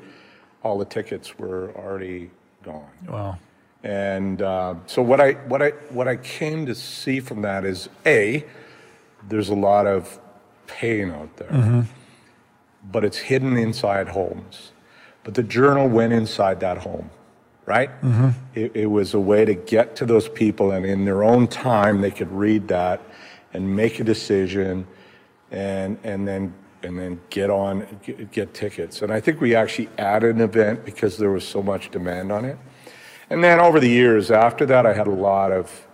all the tickets were already gone. Wow. And uh, so what I what I what I came to see from that is a there's a lot of pain out there, but it's hidden inside homes. But the journal went inside that home, right? Mm-hmm. It, it was a way to get to those people, and in their own time, they could read that and make a decision, and and then and then get on get, get tickets. And I think we actually added an event because there was so much demand on it. And then over the years after that, I had a lot of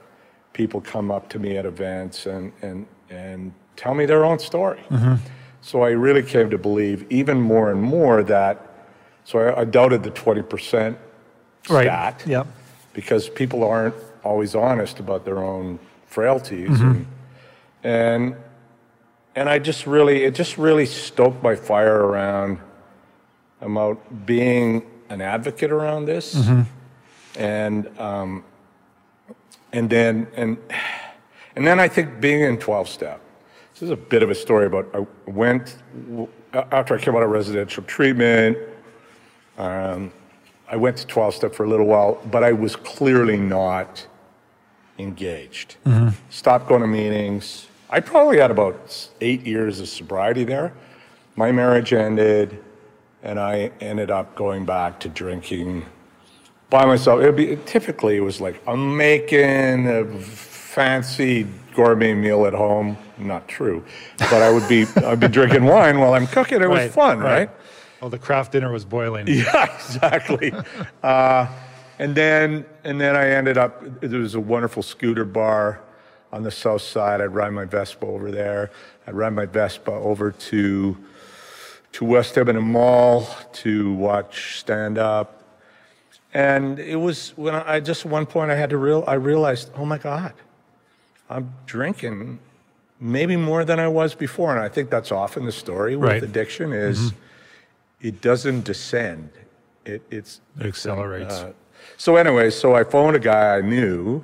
people come up to me at events and and and tell me their own story. Mm-hmm. So I really came to believe even more and more that. So I, I doubted the twenty percent Right. stat Yep. because people aren't always honest about their own frailties. And, and and I just really it just really stoked my fire around about being an advocate around this. And um, and then and and then I think being in 12 step. This is a bit of a story about I went after I came out of residential treatment um, I went to 12 step for a little while, but I was clearly not engaged. Mm-hmm. Stopped going to meetings. I probably had about eight years of sobriety there. My marriage ended, and I ended up going back to drinking by myself. It'd be typically it was like I'm making a fancy gourmet meal at home. Not true, but I would be I'd be drinking wine while I'm cooking. It was fun, right? Well, the craft dinner was boiling. Yeah, exactly. uh, and then and then I ended up. There was a wonderful scooter bar on the south side. I'd ride my Vespa over there. I'd ride my Vespa over to to West Edmonton Mall to watch stand up. And it was when I, just at one point I had to real I realized, oh my God, I'm drinking maybe more than I was before. And I think that's often the story with Right. addiction is it doesn't descend. It, it's It accelerates. uh, so anyway, so I phoned a guy I knew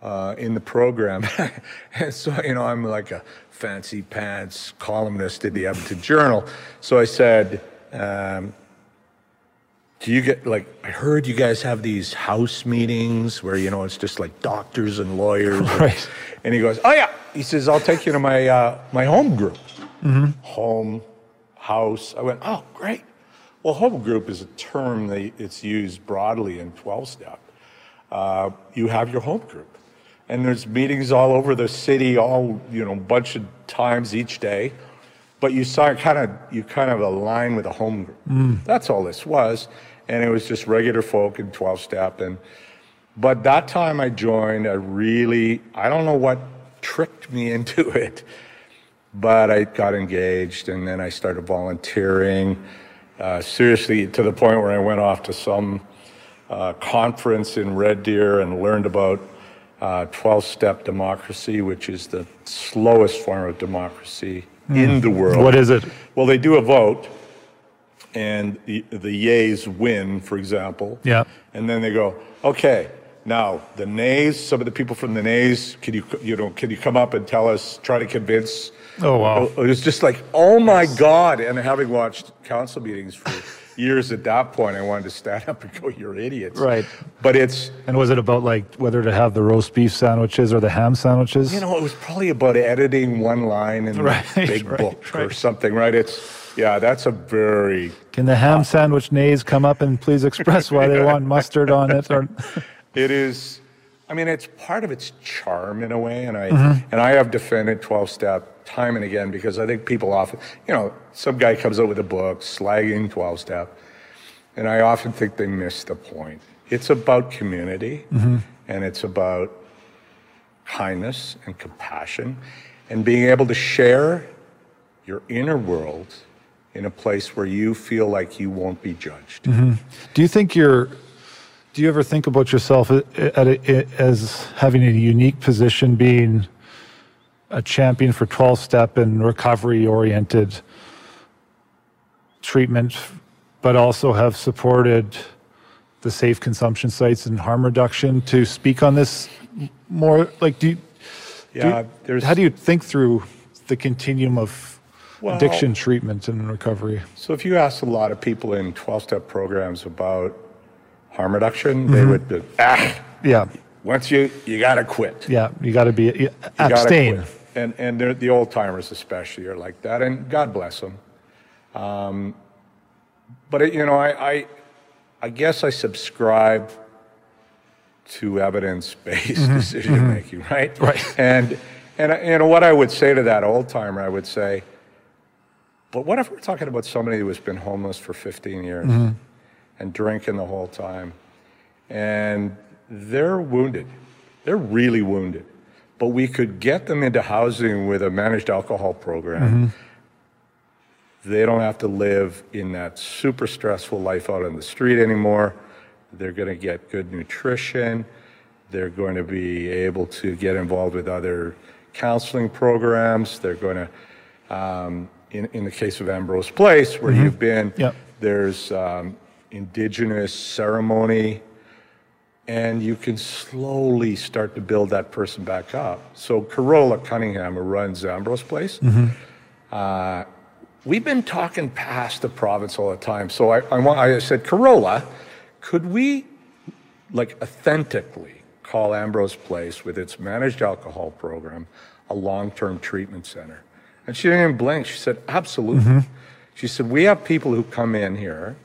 uh, in the program, and so you know I'm like a fancy pants columnist at the Edmonton Journal. So I said, um, "Do you get like I heard you guys have these house meetings where you know it's just like doctors and lawyers?" Right. And he goes, "Oh yeah." He says, "I'll take you to my uh, my home group." Home, house. I went, "Oh, great." Well, home group is a term that it's used broadly in 12 step. Uh, you have your home group, and there's meetings all over the city, all you know, bunch of times each day. But you saw kind of you kind of align with a home group. That's all this was, and it was just regular folk in 12 step. And but that time I joined, I really I don't know what tricked me into it, but I got engaged, and then I started volunteering. Uh, seriously, to the point where I went off to some uh, conference in Red Deer and learned about 12 step democracy, which is the slowest form of democracy in the world. What is it? Well, they do a vote, and the, the yays win, for example. Yeah. And then they go, okay, now the nays, some of the people from the nays, can you, you know, can you come up and tell us, try to convince? Oh, wow. It was just like, oh my God. And having watched council meetings for years at that point, I wanted to stand up and go, you're idiots. Right. But it's, And was it about like whether to have the roast beef sandwiches or the ham sandwiches? you know, it was probably about editing one line in Right, the big right, book or something, right? It's, yeah, that's a very, Can the ham sandwich nays come up and please express why they want mustard on it? Or It is. I mean, it's part of its charm in a way, and I Mm-hmm. and I have defended twelve step time and again because I think people often, you know, some guy comes out with a book slagging twelve step, and I often think they miss the point. It's about community, Mm-hmm. and it's about kindness and compassion, and being able to share your inner world in a place where you feel like you won't be judged. do you think you're? Do you ever think about yourself a- at a, as having a unique position, being a champion for 12 step and recovery oriented treatment, but also have supported the safe consumption sites and harm reduction to speak on this more? Like, do you, do you- Yeah, there's. how do you think through the continuum of Well- addiction treatment and recovery? So if you ask a lot of people in 12-step programs about harm reduction, they would be, ah, Yeah, once you, you gotta quit. yeah, you got to be You gotta abstain. And, and the old timers especially are like that, and God bless them. Um, but it, you know, I, I, I guess I subscribe to evidence-based mm-hmm. decision mm-hmm. making, right? Right. And and uh, you know what I would say to that old timer, I would say, but what if we're talking about somebody who has been homeless for 15 years mm-hmm. and drinking the whole time, and they're wounded, they're really wounded, but we could get them into housing with a managed alcohol program. They don't have to live in that super stressful life out on the street anymore. They're going to get good nutrition. They're going to be able to get involved with other counseling programs. They're going to, um, in, in the case of Ambrose Place, where you've been, Yep. there's um, indigenous ceremony, and you can slowly start to build that person back up. So Carola Cunningham, who runs Ambrose Place, uh, we've been talking past the province all the time. So I, I, want, I said, Carola, could we like authentically call Ambrose Place with its managed alcohol program a long-term treatment center? And she didn't even blink. She said, absolutely. She said, we have people who come in here.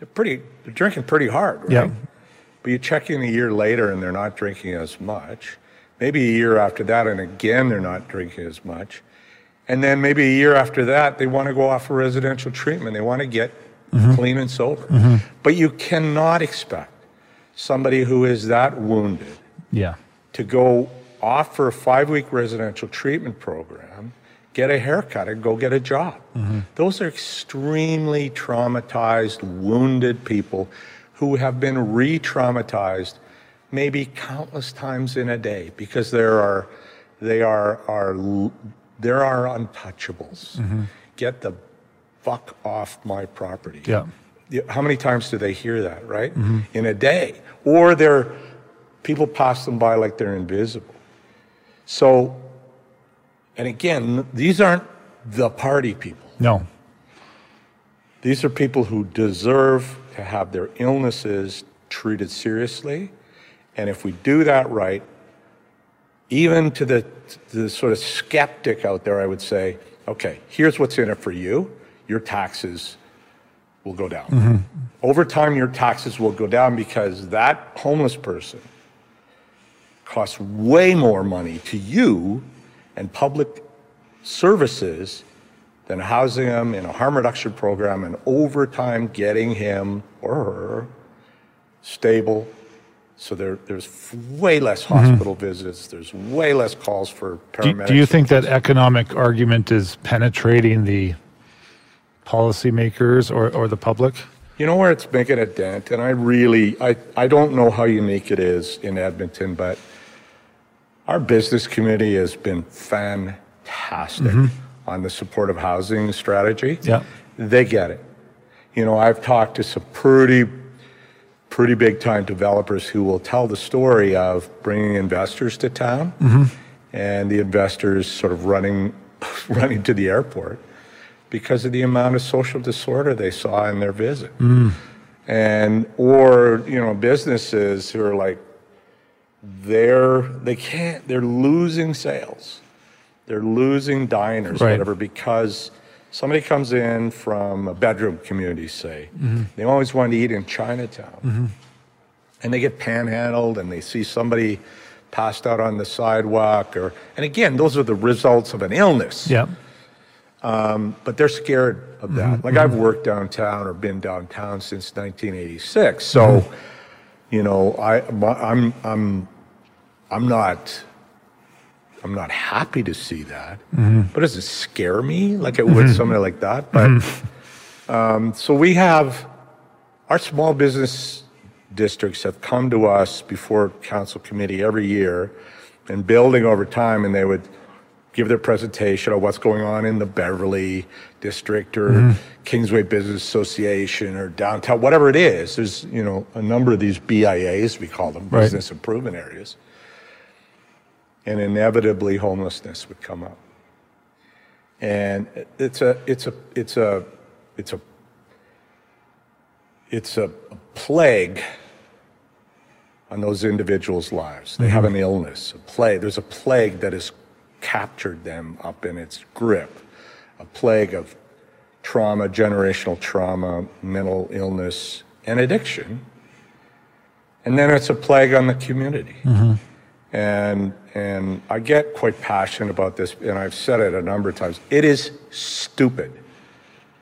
They're pretty, they're drinking pretty hard, right? Yeah. But you check in a year later and they're not drinking as much. Maybe a year after that, and again, they're not drinking as much. And then maybe a year after that, they want to go off for residential treatment. They want to get mm-hmm. clean and sober. Mm-hmm. But you cannot expect somebody who is that wounded Yeah. to go off for a five week residential treatment program, get a haircut, and go get a job. Mm-hmm. Those are extremely traumatized, wounded people who have been re traumatized maybe countless times in a day because there are, they are, are, there are untouchables. Mm-hmm. Get the fuck off my property. Yeah. How many times do they hear that, right? Mm-hmm. In a day. Or they're, people pass them by like they're invisible. So, and again, these aren't the party people. No. These are people who deserve to have their illnesses treated seriously. And if we do that right, even to the, to the sort of skeptic out there, I would say, okay, here's what's in it for you. Your taxes will go down. Mm-hmm. Over time, your taxes will go down because that homeless person costs way more money to you and public services than housing him in a harm reduction program and over time getting him or her stable. So there, there's way less hospital visits. There's way less calls for Mm-hmm. Do, paramedics. do you think that economic argument is penetrating the policymakers or, or the public? You know where it's making a dent, and I really, I, I don't know how unique it is in Edmonton, but our business committee has been fantastic on the supportive housing strategy. Yeah. They get it. You know, I've talked to some pretty, pretty big time developers who will tell the story of bringing investors to town mm-hmm. and the investors sort of running, running to the airport because of the amount of social disorder they saw in their visit. Mm. And, or, you know, businesses who are like, they're, they can't, they're losing sales. They're losing diners, Right. whatever, because somebody comes in from a bedroom community, say, mm-hmm. they always want to eat in Chinatown. Mm-hmm. And they get panhandled and they see somebody passed out on the sidewalk or, and again, those are the results of an illness. Yeah. Um, but they're scared of that. Mm-hmm. Like I've worked downtown or been downtown since 1986, so you know I I'm I'm I'm not I'm not happy to see that. Mm-hmm. But does it scare me like it would mm-hmm. somebody like that? But mm-hmm. um, so we have our small business districts have come to us before council committee every year and building over time and they would give their presentation of what's going on in the Beverly district or Kingsway Business Association or downtown, whatever it is. There's, you know, a number of these BIAs, we call them, Right. business improvement areas. And inevitably homelessness would come up. And it's a, it's a, it's a, it's a, it's a plague on those individuals' lives. They have an mm-hmm. illness, a plague. There's a plague that has captured them up in its grip, a plague of trauma, generational trauma, mental illness, and addiction. And then it's a plague on the community. Mm-hmm. And, and I get quite passionate about this, and I've said it a number of times. It is stupid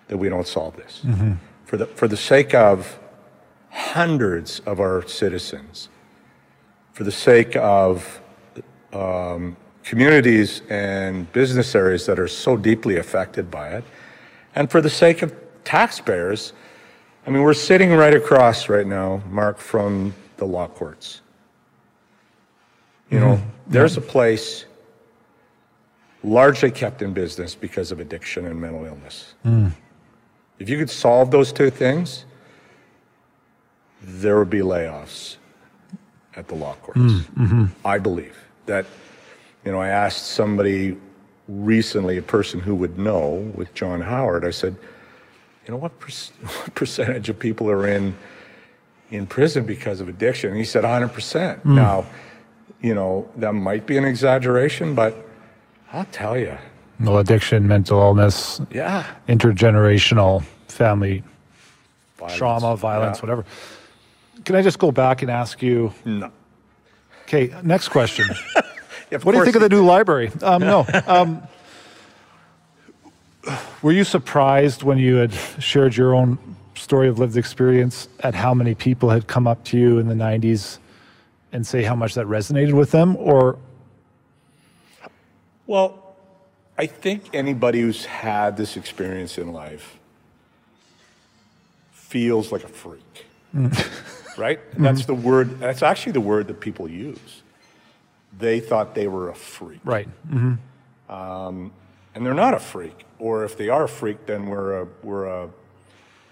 that we don't solve this. For, the, for the sake of hundreds of our citizens, for the sake of um, communities and business areas that are so deeply affected by it, and for the sake of taxpayers. I mean, we're sitting right across right now, Mark, from the law courts. You know, mm-hmm. there's a place largely kept in business because of addiction and mental illness. Mm. If you could solve those two things, there would be layoffs at the law courts. Mm, mm-hmm. I believe that, you know, I asked somebody recently, a person who would know with John Howard, I said, you know, what, per- what percentage of people are in in prison because of addiction? And he said 100%. Mm. Now, you know, that might be an exaggeration, but I'll tell you, Well, addiction, mental illness, yeah. intergenerational family violence. trauma, violence, Yeah. whatever. Can I just go back and ask you? No. Okay, next question. Of What do you think of the new library? Um, no. Um, were you surprised when you had shared your own story of lived experience at how many people had come up to you in the 90s and say how much that resonated with them? Or, Well, I think anybody who's had this experience in life feels like a freak, mm. right? And that's mm-hmm. the word, that's actually the word that people use. They thought they were a freak. right. Mm-hmm. Um, and they're not a freak. Or if they are a freak, then we're a, we're a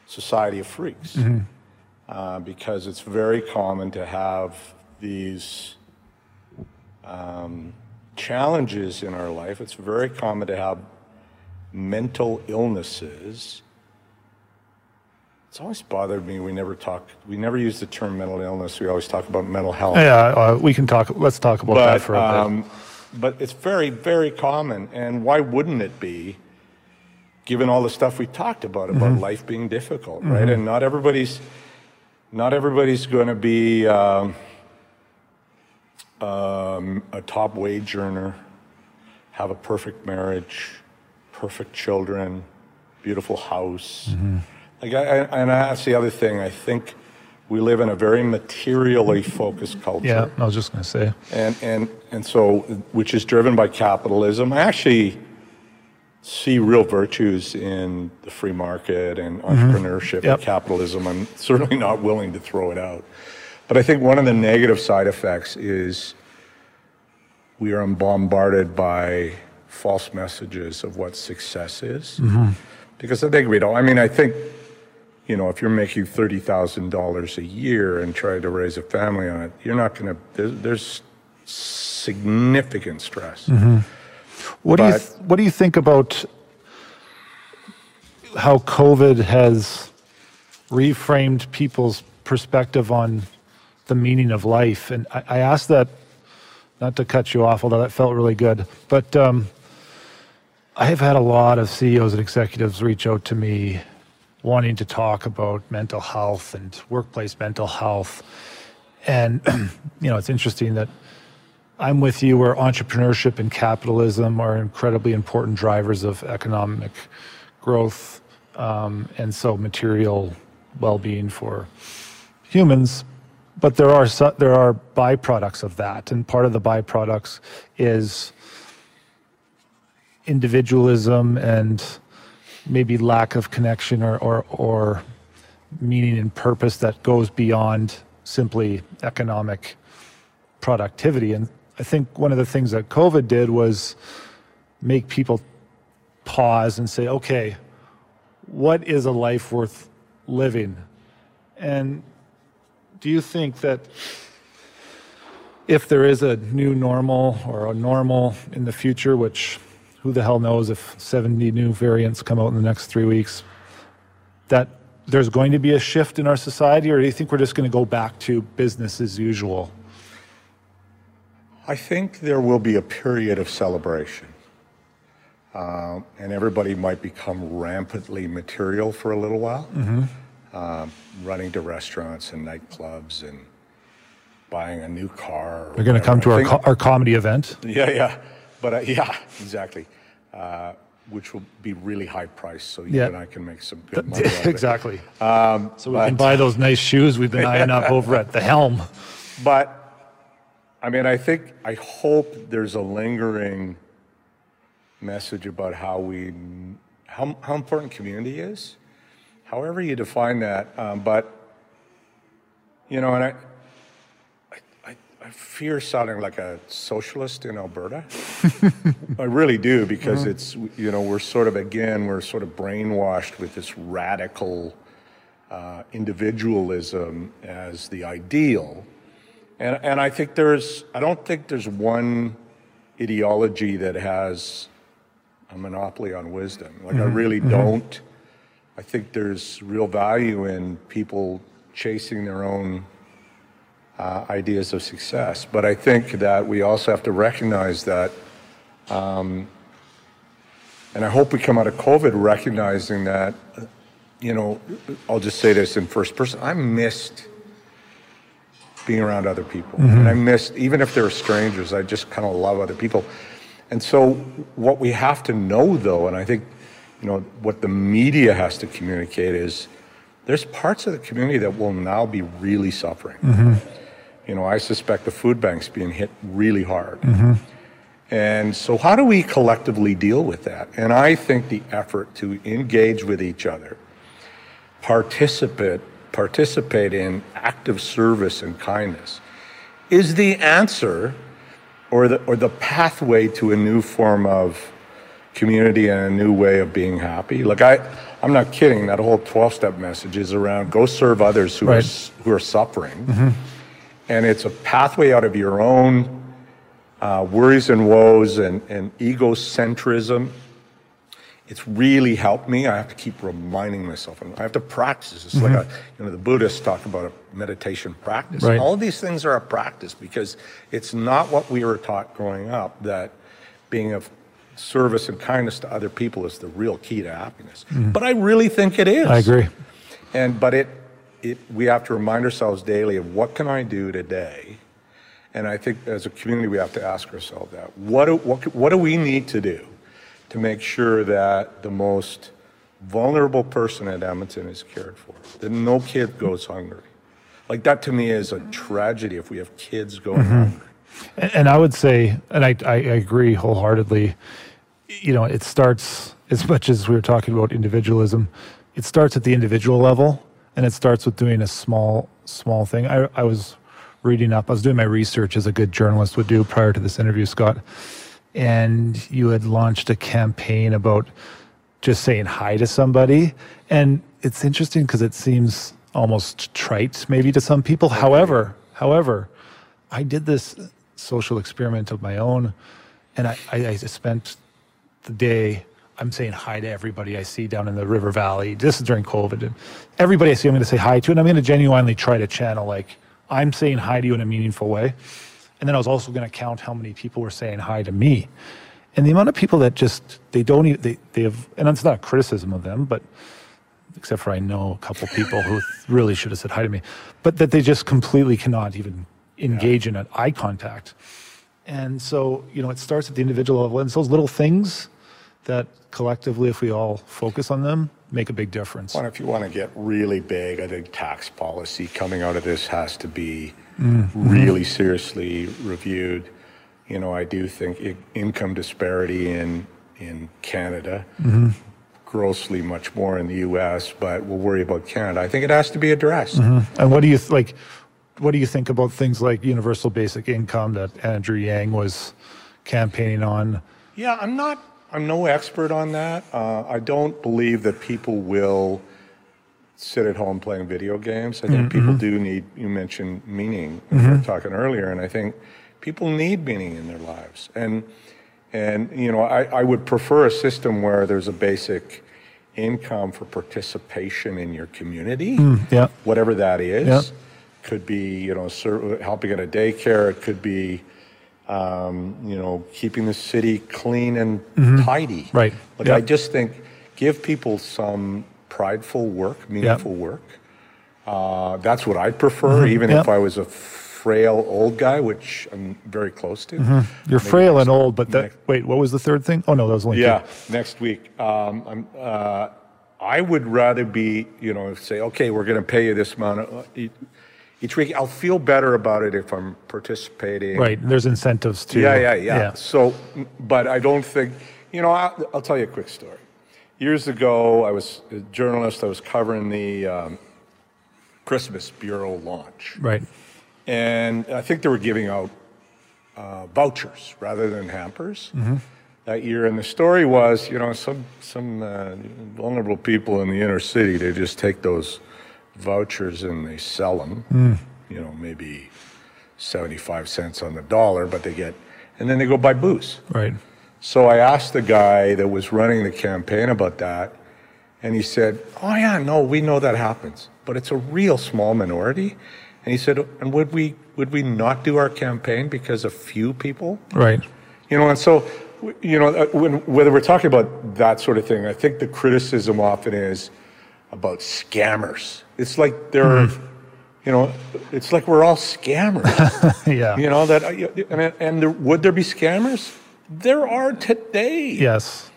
society of freaks. Mm-hmm. Uh, because it's very common to have these um, challenges in our life. It's very common to have mental illnesses. It's always bothered me. We never talk. We never use the term mental illness. We always talk about mental health. Yeah, uh, we can talk. Let's talk about that for a bit. um, but it's very, very common. And why wouldn't it be, given all the stuff we talked about about Mm-hmm. life being difficult, right? And not everybody's, not everybody's going to be um, um, a top wage earner, have a perfect marriage, perfect children, beautiful house. Mm-hmm. Like, I, I, and that's the other thing. I think we live in a very materially focused culture Yeah, I was just going to say. and and and so which is driven by capitalism i actually see real virtues in the free market and entrepreneurship Yep. and capitalism i'm certainly not willing to throw it out but i think one of the negative side effects is we are bombarded by false messages of what success is mm-hmm. because i think we don't i mean i think you know, if you're making thirty thousand dollars a year and trying to raise a family on it, you're not going to. There's, there's significant stress. Mm-hmm. What do you th- What do you think about how COVID has reframed people's perspective on the meaning of life? And I, I asked that not to cut you off, although that felt really good, but um, I have had a lot of CEOs and executives reach out to me wanting to talk about mental health and workplace mental health. And, you know, it's interesting that I'm with you where entrepreneurship and capitalism are incredibly important drivers of economic growth um, and so material well-being for humans. But there are there are byproducts of that, and part of the byproducts is individualism and maybe lack of connection or, or, or meaning and purpose that goes beyond simply economic productivity. And I think one of the things that COVID did was make people pause and say, okay, what is a life worth living? And do you think that if there is a new normal or a normal in the future, which who the hell knows if 70 new variants come out in the next three weeks, that there's going to be a shift in our society, or do you think we're just going to go back to business as usual? I think there will be a period of celebration. um, and everybody might become rampantly material for a little while, um, running to restaurants and nightclubs and buying a new car. They're going to come to our, co- our comedy event. yeah, yeah. But uh, yeah, exactly. Uh, which will be really high priced, so you Yeah. and I can make some good money. out of it. exactly. so we can buy those nice shoes we've been eyeing up over at the Helm. But I mean, I think, I hope there's a lingering message about how we, how, how important community is, however you define that. Um, but, you know, and I, I, I, fear sounding like a socialist in Alberta. I really do because it's, you know, we're sort of, again, we're sort of brainwashed with this radical uh, individualism as the ideal. And, and I think there's, I don't think there's one ideology that has a monopoly on wisdom. Like, I really don't. I think there's real value in people chasing their own uh, ideas of success. But I think that we also have to recognize that, um, and I hope we come out of COVID recognizing that, you know, I'll just say this in first person I missed being around other people. And I missed, even if they're strangers, I just kind of love other people. And so, what we have to know, though, and I think, you know, what the media has to communicate is there's parts of the community that will now be really suffering. Mm-hmm. You know, I suspect the food bank's being hit really hard. Mm-hmm. And so, how do we collectively deal with that? And I think the effort to engage with each other, participate, participate in active service and kindness, is the answer or the, or the pathway to a new form of community and a new way of being happy. Like I, I'm not kidding. That whole 12-step message is around go serve others who are Right. s- who are suffering, and it's a pathway out of your own uh, worries and woes and, and egocentrism. It's really helped me. I have to keep reminding myself, and I have to practice. It's like a, you know, the Buddhists talk about a meditation practice. Right. All these things are a practice because it's not what we were taught growing up that being of service and kindness to other people is the real key to happiness. But I really think it is. I agree. And but it, it we have to remind ourselves daily of what can I do today. And I think as a community we have to ask ourselves that what do, what what do we need to do to make sure that the most vulnerable person at Edmonton is cared for, that no kid goes hungry. Like that to me is a tragedy if we have kids going mm-hmm. hungry. And, and I would say, and I, I, I agree wholeheartedly, you know, it starts, as much as we were talking about individualism, it starts at the individual level and it starts with doing a small, small thing. I, I was reading up, I was doing my research as a good journalist would do prior to this interview, Scott. And you had launched a campaign about just saying hi to somebody. And it's interesting because it seems almost trite maybe to some people. However, however, I did this social experiment of my own, and I, I, I spent the day. I'm saying hi to everybody I see down in the River Valley. This is during COVID, and everybody I see, I'm going to say hi to, and I'm going to genuinely try to channel like I'm saying hi to you in a meaningful way. And then I was also going to count how many people were saying hi to me, and the amount of people that just they don't even they they have, and it's not a criticism of them, but except for I know a couple people who really should have said hi to me, but that they just completely cannot even engage in an eye contact. And so, you know, it starts at the individual level. And it's those little things that collectively, if we all focus on them, make a big difference. Well, if you want to get really big, I think tax policy coming out of this has to be mm-hmm. really seriously reviewed. You know, I do think i- income disparity in in Canada, mm-hmm. grossly much more in the U.S., but we'll worry about Canada. I think it has to be addressed. Mm-hmm. And what do you th- like? What do you think about things like universal basic income that Andrew Yang was campaigning on? Yeah, I'm not. I'm no expert on that. Uh, I don't believe that people will sit at home playing video games. I think mm-hmm. people do need. You mentioned meaning. We were mm-hmm. talking earlier, and I think people need meaning in their lives. And and you know, I, I would prefer a system where there's a basic income for participation in your community mm, Yeah. whatever that is. Yeah. Could be, you know, helping at a daycare. It could be, um, you know, keeping the city clean and tidy. Mm-hmm. Right. Like Yep. I just think give people some prideful work, meaningful work. Uh, that's what I prefer, even Yep. if I was a frail old guy, which I'm very close to. You're Maybe frail and old, but that, next- wait, what was the third thing? Oh, no, that was only two. yeah, next week. Um, I'm, uh, I would rather be, you know, say, okay, we're going to pay you this amount of, each, each week. I'll feel better about it if I'm participating. Right. There's incentives too. Yeah, yeah, yeah. So, but I don't think, you know, I'll, I'll tell you a quick story. Years ago, I was a journalist. I was covering the um, Christmas Bureau launch. Right. And I think they were giving out uh, vouchers rather than hampers that year. And the story was, you know, some some uh, vulnerable people in the inner city they just take those vouchers and they sell them. You know, maybe seventy-five cents on the dollar, but they get, and then they go buy booze. Right. So I asked the guy that was running the campaign about that, and he said, "Oh yeah, no, we know that happens, but it's a real small minority." And he said, "And would we would we not do our campaign because a few people?" Right. You know, and so you know, uh, when, whether we're talking about that sort of thing, I think the criticism often is about scammers. It's like they're, hmm. you know, it's like we're all scammers. yeah. you know that, and, and there, would there be scammers? There are today. Yes.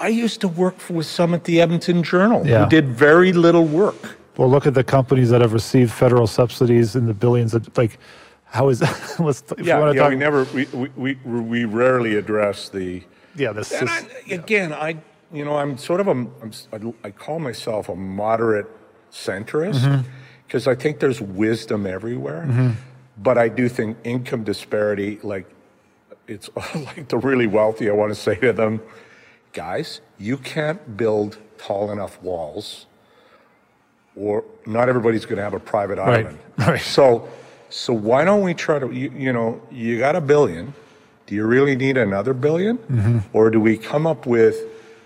I used to work for, with some at the Edmonton Journal Yeah. who did very little work. Well, look at the companies that have received federal subsidies in the billions. Of, like, how is that? let's Yeah, yeah talk. we never, we, we, we, we rarely address the, yeah. This is I, again, I, you know, I'm sort of a, I'm, I call myself a moderate centrist because I think there's wisdom everywhere. But I do think income disparity, like, it's like the really wealthy, I want to say to them, guys, you can't build tall enough walls or not everybody's going to have a private Right, island. right. So, so why don't we try to, you, you know, you got a billion. Do you really need another 1000000000 Mm-hmm. Or do we come up with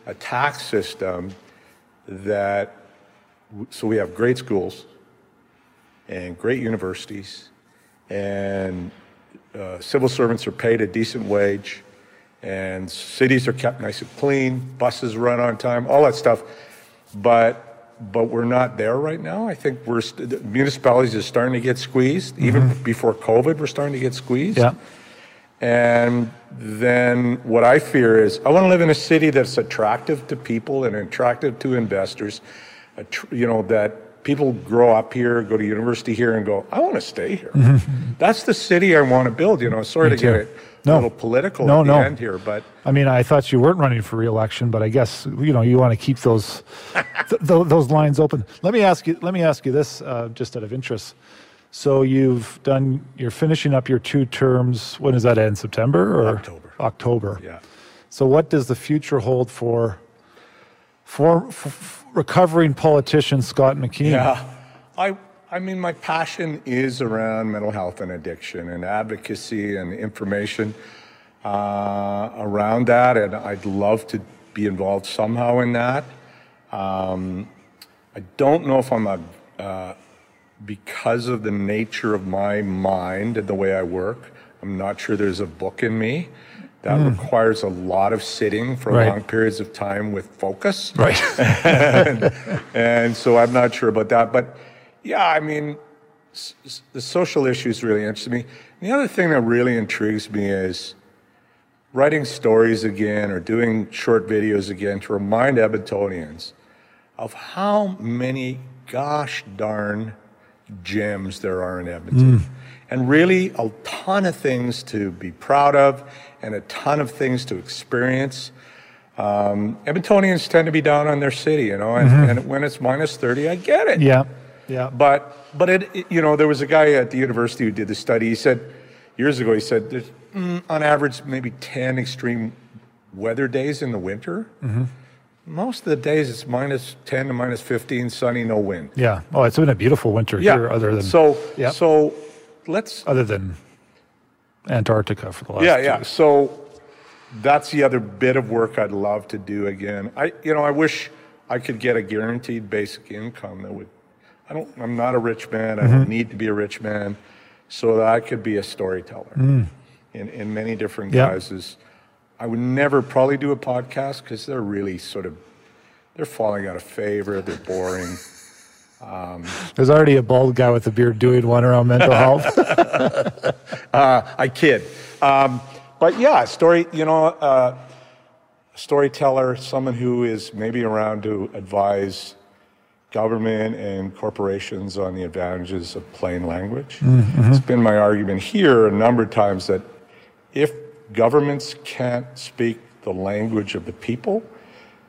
a tax system that, so we have great schools and great universities and uh, civil servants are paid a decent wage and cities are kept nice and clean, buses run on time, all that stuff. But but we're not there right now. I think we're municipalities are starting to get squeezed. Even before COVID, we're starting to get squeezed. yeah. And then what I fear is I want to live in a city that's attractive to people and attractive to investors. You know, that people grow up here, go to university here, and go, I want to stay here. That's the city I want to build. You know, sorry to get it No. a little political No, at the no. end here, but I mean, I thought you weren't running for reelection, but I guess you know you want to keep those th- th- those lines open. Let me ask you. Let me ask you this, uh, just out of interest. So you've done. You're finishing up your two terms. When does that end? September or October. October. yeah. So what does the future hold for for, for recovering politician Scott McKeen? Yeah. I, I mean, my passion is around mental health and addiction and advocacy and information uh, around that. And I'd love to be involved somehow in that. Um, I don't know if I'm a, uh, because of the nature of my mind and the way I work, I'm not sure there's a book in me. That hmm. requires a lot of sitting for Right. long periods of time with focus Right. and, and so I'm not sure about that. But yeah, I mean, the social issues really interest me. The other thing that really intrigues me is writing stories again or doing short videos again to remind Edmontonians of how many gosh darn gems there are in Edmonton. And really a ton of things to be proud of and a ton of things to experience. Um, Edmontonians tend to be down on their city, you know, and, and when it's minus 30, I get it. yeah. Yeah. But but it, it- you know there was a guy at the university who did the study. He said years ago he said there's mm, on average maybe ten extreme weather days in the winter. Most of the days it's minus ten to minus fifteen, sunny, no wind. Yeah. Oh, it's been a beautiful winter here, other than so Yep. so let's other than Antarctica for the last. yeah two yeah. So that's the other bit of work I'd love to do again. I you know I wish I could get a guaranteed basic income that would. I don't. I'm not a rich man. I Mm-hmm. don't need to be a rich man, so that I could be a storyteller. Mm. in, in many different Yeah. guises. I would never probably do a podcast because they're really sort of they're falling out of favor. They're boring. There's already a bald guy with a beard doing one around mental health. I kid. Um, but yeah, story, you know, uh, storyteller, someone who is maybe around to advise government and corporations on the advantages of plain language. It's been my argument here a number of times that if governments can't speak the language of the people,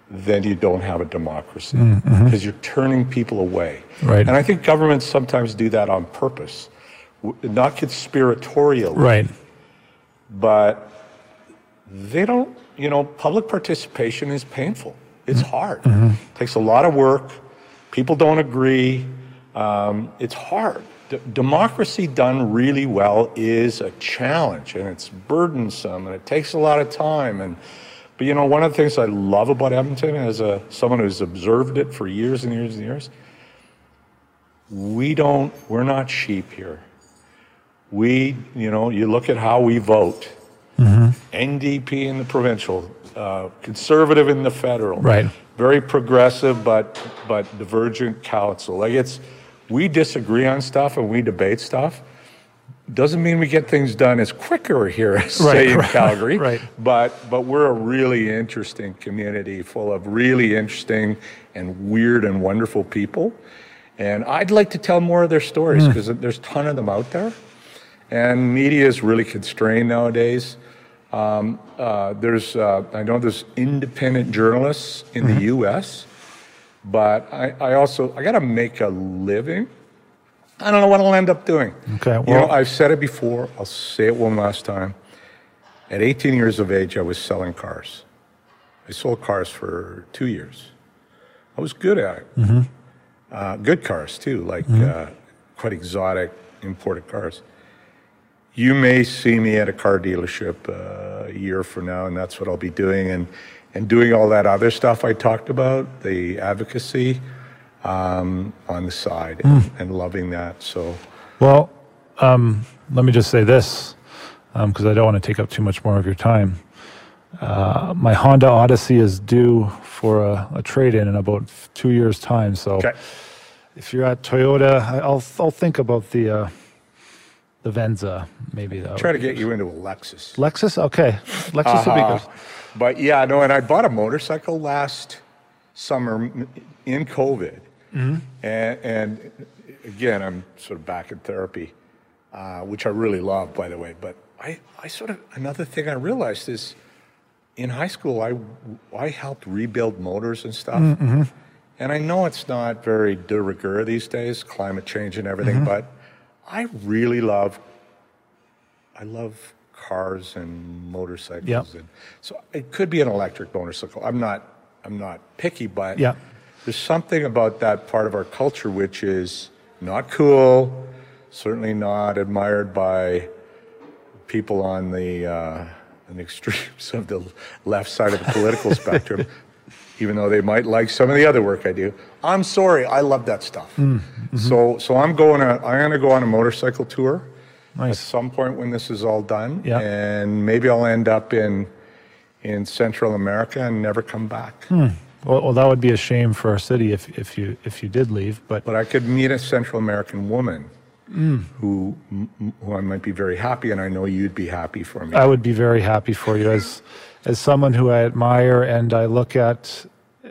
then you don't have a democracy mm-hmm. because you're turning people away. Right. And I think governments sometimes do that on purpose, not conspiratorially right. but they don't, you know, public participation is painful. It's mm-hmm. hard. Mm-hmm. takes a lot of work. People don't agree. Um, it's hard. D- democracy done really well is a challenge and it's burdensome and it takes a lot of time. And, but you know, one of the things I love about Edmonton as a, someone who's observed it for years and years and years, we don't, we're not sheep here. We, you know, you look at how we vote. NDP in the provincial, uh, conservative in the federal. Right. Very progressive, but but divergent council. Like it's, we disagree on stuff and we debate stuff. Doesn't mean we get things done as quicker here, as say in right, Calgary. right. But but we're a really interesting community full of really interesting and weird and wonderful people. And I'd like to tell more of their stories because there's a ton of them out there. And media is really constrained nowadays. Um, uh, there's, uh, I know there's independent journalists in the U.S., but I, I also, I got to make a living. I don't know what I'll end up doing. Okay, you know, well- I've said it before. I'll say it one last time. At 18 years of age, I was selling cars. I sold cars for two years. I was good at it. Uh, good cars too, like uh, quite exotic imported cars. You may see me at a car dealership uh, a year from now, and that's what I'll be doing, and and doing all that other stuff I talked about, the advocacy um, on the side, and, and loving that. So Well, um, let me just say this, because I don't want to take up too much more of your time. Uh, my Honda Odyssey is due for a, a trade-in in about f- two years' time. So, okay, if you're at Toyota, I'll I'll think about the uh, the Venza, maybe though. try to get you into a Lexus. Lexus, okay, Lexus would be Uh, good. But yeah, no, and I bought a motorcycle last summer in COVID. Mm-hmm. And, and again, I'm sort of back in therapy, uh, which I really love, by the way. But I, I sort of, another thing I realized is in high school, I, I helped rebuild motors and stuff. Mm-hmm. And I know it's not very de rigueur these days, climate change and everything, Mm-hmm. but I really love I love cars and motorcycles, Yep. and so it could be an electric motorcycle. I'm not, I'm not picky, but Yeah. there's something about that part of our culture which is not cool, certainly not admired by people on the uh, on the extremes of the left side of the political spectrum. Even though they might like some of the other work I do, I'm sorry, I love that stuff. So, so I'm going to, I'm going to go on a motorcycle tour at some point when this is all done, Yeah. and maybe I'll end up in in Central America and never come back. Well, well, that would be a shame for our city if if you if you did leave. But But I could meet a Central American woman Mm. who who I might be very happy, and I know you'd be happy for me. I would be very happy for you as as someone who I admire and I look at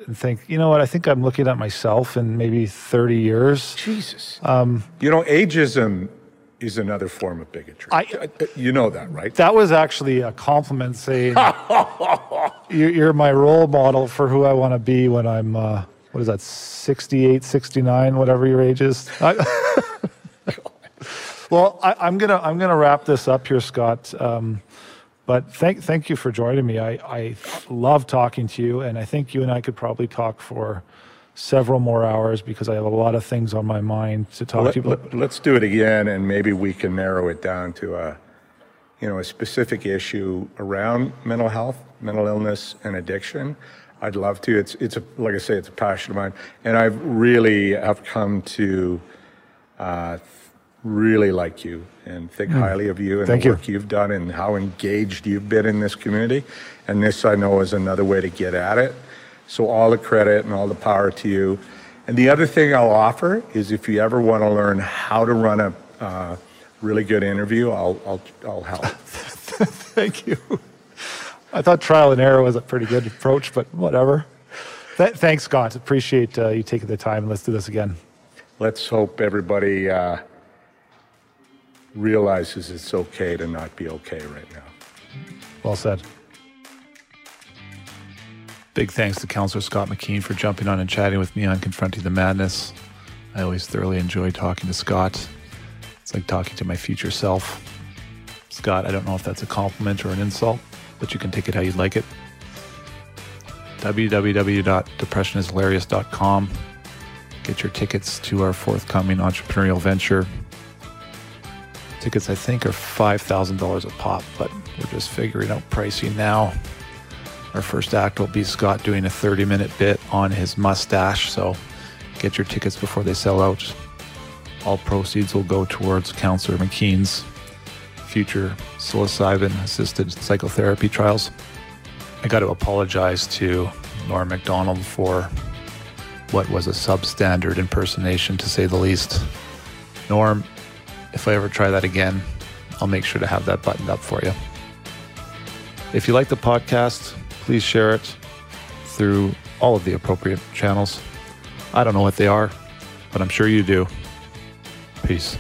and think, you know what, I think I'm looking at myself in maybe 30 years. Jesus. Um, you know, ageism is another form of bigotry. I- Uh, you know that, right? That was actually a compliment saying you're, you're my role model for who I want to be when I'm, uh, what is that, 68, 69, whatever your age is. Well, I, I'm gonna I'm gonna wrap this up here, Scott. Um, but thank thank you for joining me. I, I love talking to you, and I think you and I could probably talk for several more hours because I have a lot of things on my mind to talk Let, to you Let's do it again, and maybe we can narrow it down to a, you know, a specific issue around mental health, mental illness, and addiction. I'd love to. It's it's a like I say, it's a passion of mine, and I've really have come to uh, really like you and think highly of you and Thank the you. work you've done and how engaged you've been in this community. And this, I know, is another way to get at it. So all the credit and all the power to you. And the other thing I'll offer is if you ever want to learn how to run a uh, really good interview, I'll, I'll, I'll help. Thank you. I thought trial and error was a pretty good approach, but whatever. Th- thanks, Scott. Appreciate uh, you taking the time. Let's do this again. Let's hope everybody uh, realizes it's okay to not be okay right now. Well said. Big thanks to Councillor Scott McKeen for jumping on and chatting with me on Confronting the Madness. I always thoroughly enjoy talking to Scott. It's like talking to my future self. Scott, I don't know if that's a compliment or an insult, but you can take it how you'd like it. www.depressionisHilarious.com. Get your tickets to our forthcoming entrepreneurial venture. Tickets, I think, are $5,000 a pop, but we're just figuring out pricing now. Our first act will be Scott doing a 30 minute bit on his mustache, so get your tickets before they sell out. All proceeds will go towards Counselor McKeen's future psilocybin assisted psychotherapy trials. I got to apologize to Norm Macdonald for what was a substandard impersonation, to say the least. Norm, if I ever try that again, I'll make sure to have that buttoned up for you. If you like the podcast, please share it through all of the appropriate channels. I don't know what they are, but I'm sure you do. Peace.